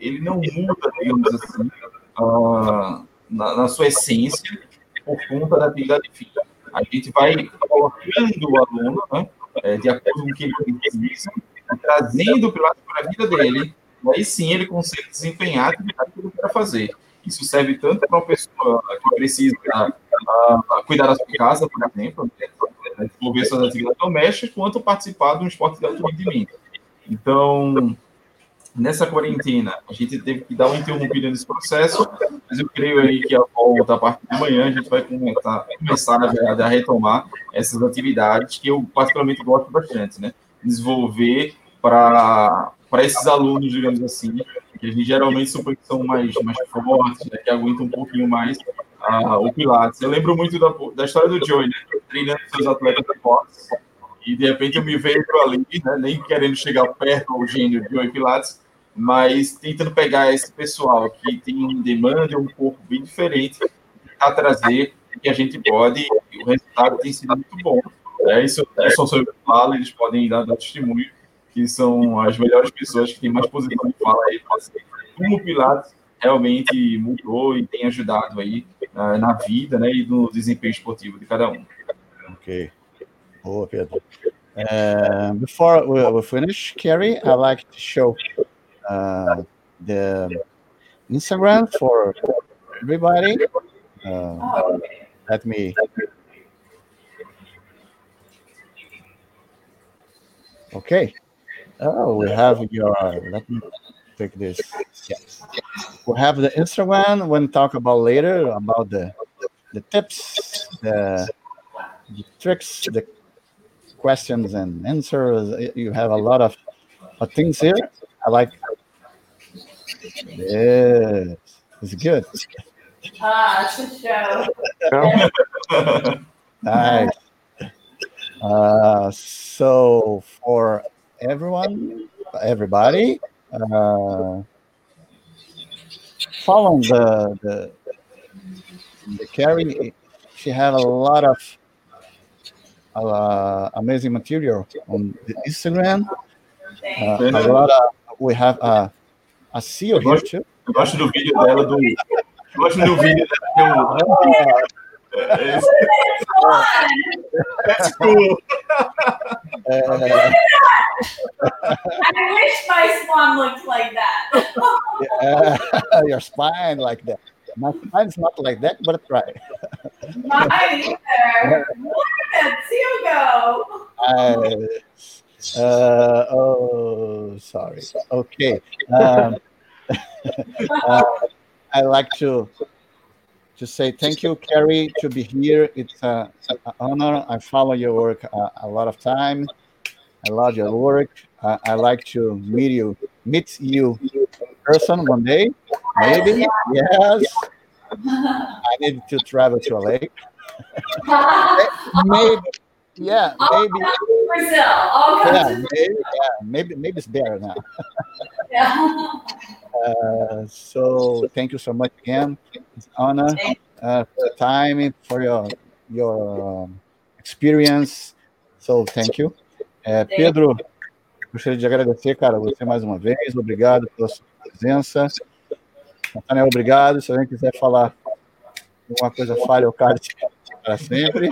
[SPEAKER 4] ele, não muda, digamos assim, uh, na, na, sua essência, por conta da atividade física. A gente vai colocando o aluno, né, é, de acordo com o que ele precisa, trazendo o Pilates para a vida dele, aí sim ele consegue desempenhar atividade que ele quer fazer. Isso serve tanto para uma pessoa que precisa uh, cuidar da sua casa, por exemplo, né, desenvolver suas atividades domésticas, quanto participar de um esporte de alto rendimento. Então, nessa quarentena, a gente teve que dar uma interrompida nesse processo, mas eu creio aí que a volta, a partir de manhã, a gente vai começar, começar na verdade, a retomar essas atividades que eu particularmente gosto bastante, né? Desenvolver para esses alunos, digamos assim, que gente geralmente supõe que são mais, mais fortes, né, que aguentam um pouquinho mais uh, o Pilates. Eu lembro muito da, da história do Joey, né, treinando seus atletas de boxe, e de repente eu me vejo ali, né, nem querendo chegar perto ao gênio Joey Pilates, mas tentando pegar esse pessoal que tem uma demanda, um corpo bem diferente, a trazer que a gente pode, o resultado tem sido muito bom. É, isso eu só sou eu que falo, eles podem dar, dar testemunho, que são as melhores pessoas que têm mais posição de fala aí, como o Pilates realmente mudou e tem ajudado aí uh, na vida né, e no desempenho esportivo de cada um.
[SPEAKER 1] Ok. Boa, Pedro. Uh, before we, we, finish, Kerry, I'd like to show uh, the Instagram for everybody. Uh, let me. Okay. Oh, we have your. Let me take this. Yes. We have the Instagram. We'll talk about later about the the tips, the, the tricks, the questions and answers. You have a lot of, of things here. I like. Yes, it's good.
[SPEAKER 5] Ah, it's a
[SPEAKER 1] show. [LAUGHS] nice. Uh, so for everyone, everybody, uh, following the the the carry, she had a lot of uh, amazing material on the Instagram. Uh, a lot of we have a, a CEO here too.
[SPEAKER 4] Eu gosto do vídeo dela do. Gosto do vídeo dela. That's cool. [LAUGHS]
[SPEAKER 5] I wish my swan looked like that.
[SPEAKER 1] Yeah, [LAUGHS] your spine like that. My spine's not like that, but try.
[SPEAKER 5] Mine either. Look at that go.
[SPEAKER 1] Uh, uh, oh, sorry. Okay. Um, [LAUGHS] uh, I like to to say thank you, Carrie, to be here. It's uh, an honor. I follow your work uh, a lot of time. I love your work. Uh, I like to meet you, meet you in person one day, maybe. Yes. [LAUGHS] I need to travel to LA. [LAUGHS] maybe. Yeah, maybe.
[SPEAKER 5] Brazil.
[SPEAKER 1] Yeah, maybe. Yeah, maybe. Maybe it's better now. [LAUGHS]
[SPEAKER 5] yeah.
[SPEAKER 1] Uh, so thank you so much again. It's an honor uh, for the time, for your your experience. So thank you. É, Pedro, gostaria de agradecer, cara, você mais uma vez. Obrigado pela sua presença. Nathaniel, obrigado. Se alguém quiser falar alguma coisa falha, o cara para sempre.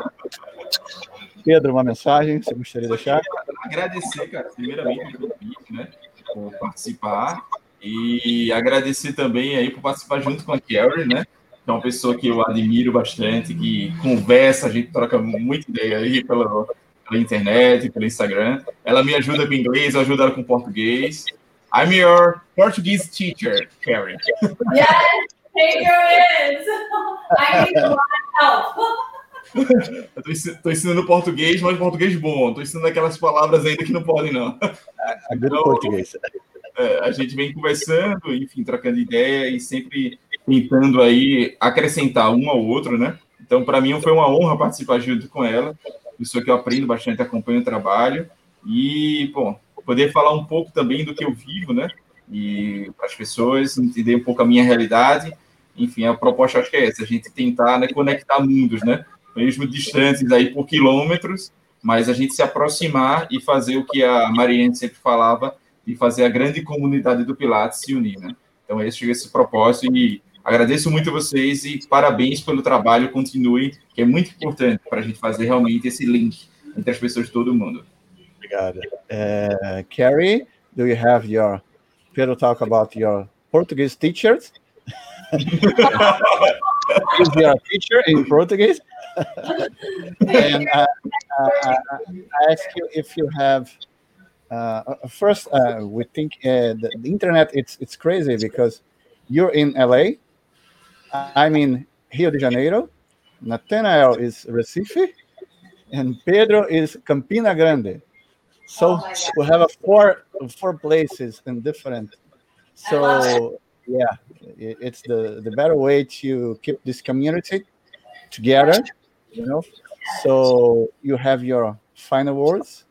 [SPEAKER 1] Pedro, uma mensagem que você gostaria de deixar?
[SPEAKER 4] agradecer, cara, primeiramente pelo convite, né, por participar e agradecer também aí por participar junto com a Carrie, né, que é uma pessoa que eu admiro bastante, que conversa, a gente troca muita ideia aí pela, pela internet, pelo Instagram. Ela me ajuda com inglês, eu ajudo ela com português. I'm your Portuguese teacher, Carrie.
[SPEAKER 5] Yes, Pedro is. I need help.
[SPEAKER 4] Eu tô ensi- tô ensinando português, mas português bom. Tô ensinando aquelas palavras ainda que não podem, não.
[SPEAKER 1] Good português.
[SPEAKER 4] É, a gente vem conversando, enfim, trocando ideia e sempre tentando aí acrescentar um ao outro, né? Então, para mim, foi uma honra participar junto com ela, pessoa que eu aprendo bastante, acompanho o trabalho e, bom, poder falar um pouco também do que eu vivo, né? E para as pessoas entender um pouco a minha realidade. Enfim, a proposta acho que é essa, a gente tentar né, conectar mundos, né? Mesmo distantes aí por quilômetros, mas a gente se aproximar e fazer o que a Mariane sempre falava, e fazer a grande comunidade do Pilates se unir, né? Então, esse esse propósito e agradeço muito a vocês e parabéns pelo trabalho, continue, que é muito importante para a gente fazer realmente esse link entre as pessoas de todo o mundo.
[SPEAKER 1] Obrigado. Uh, Carrie, do you have your Pedro talk about your Portuguese teachers? [LAUGHS] Is your teacher in Portuguese? [LAUGHS] and uh, uh, uh, I ask you if you have. Uh, first, uh, we think uh, the, the internet it's it's crazy because you're in LA. I'm in Rio de Janeiro. Nathanael is Recife, and Pedro is Campina Grande. So
[SPEAKER 5] Oh
[SPEAKER 1] we have a four four places and different. So yeah, i- it's the the better way to keep this community together. You know. So you have your final words.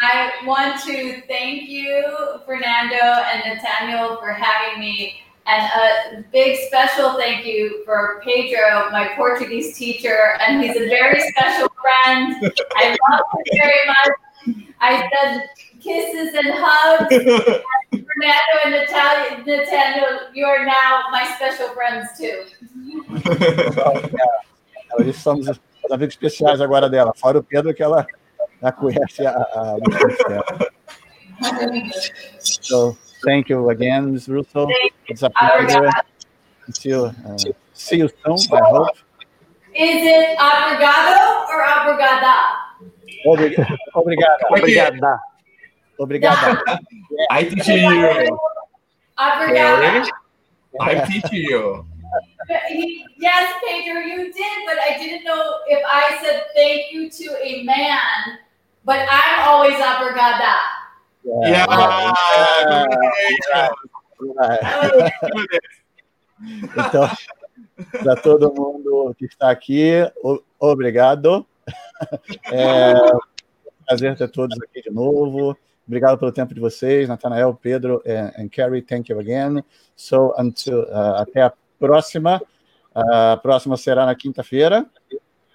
[SPEAKER 5] I want to thank you, Fernando and Nathaniel, for having me. And a big special thank you for Pedro, my Portuguese teacher. And he's a very special friend. I love him very much. I said kisses and hugs. [LAUGHS] Fernando and Natalia, Nathaniel, you are now my special friends too. [LAUGHS]
[SPEAKER 1] Eles são os os amigos especiais agora dela, fora o Pedro que ela, ela conhece a, a. So thank you again, Ms. Russo. It's a pleasure. See you, uh, see you soon, I hope.
[SPEAKER 5] Is it obrigado or obrigada?
[SPEAKER 1] Obri- Obrigada.
[SPEAKER 3] Obrigada.
[SPEAKER 1] Obrigada.
[SPEAKER 4] I teach you.
[SPEAKER 5] Obrigada.
[SPEAKER 4] I teach you.
[SPEAKER 5] He, yes, Pedro, you did, but I didn't know if I said thank you to a man, but I'm always obrigada.
[SPEAKER 4] Yeah.
[SPEAKER 1] Então, para todo mundo que está aqui, obrigado. É um prazer ter todos aqui de novo. Obrigado pelo tempo de vocês, Nathanael, Pedro e Carrie. Thank you again. So, until, uh, até a próxima. A próxima será na quinta-feira,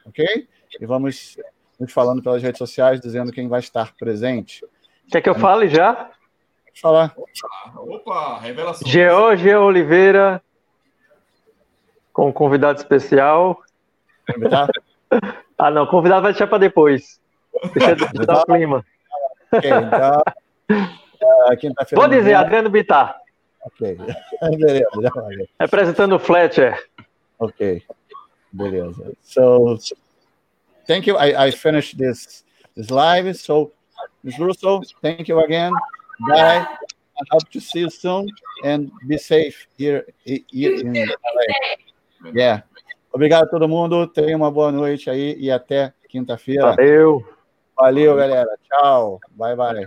[SPEAKER 1] ok? E vamos nos falando pelas redes sociais, dizendo quem vai estar presente.
[SPEAKER 3] Quer que eu fale já?
[SPEAKER 1] Pode falar.
[SPEAKER 4] Opa, revelação.
[SPEAKER 3] Georgia Oliveira, com um convidado especial.
[SPEAKER 1] Invitar? [LAUGHS]
[SPEAKER 3] Ah, não, convidado vai deixar para depois. Deixa eu dar o clima.
[SPEAKER 1] Ok, então. [LAUGHS] Uh.
[SPEAKER 3] Vou dizer, Adriano Bittar.
[SPEAKER 1] Ok. [LAUGHS] Beleza.
[SPEAKER 3] Representando o Fletcher.
[SPEAKER 1] Okay, beleza. So, thank you. I, I finished this this live. So, Ms. Russo, thank you again. Bye. I hope to see you soon and be safe here, here in LA. Yeah. Obrigado a todo mundo. Tenha uma boa noite aí e até quinta-feira.
[SPEAKER 3] Valeu.
[SPEAKER 1] Valeu, galera. Tchau. Bye, bye.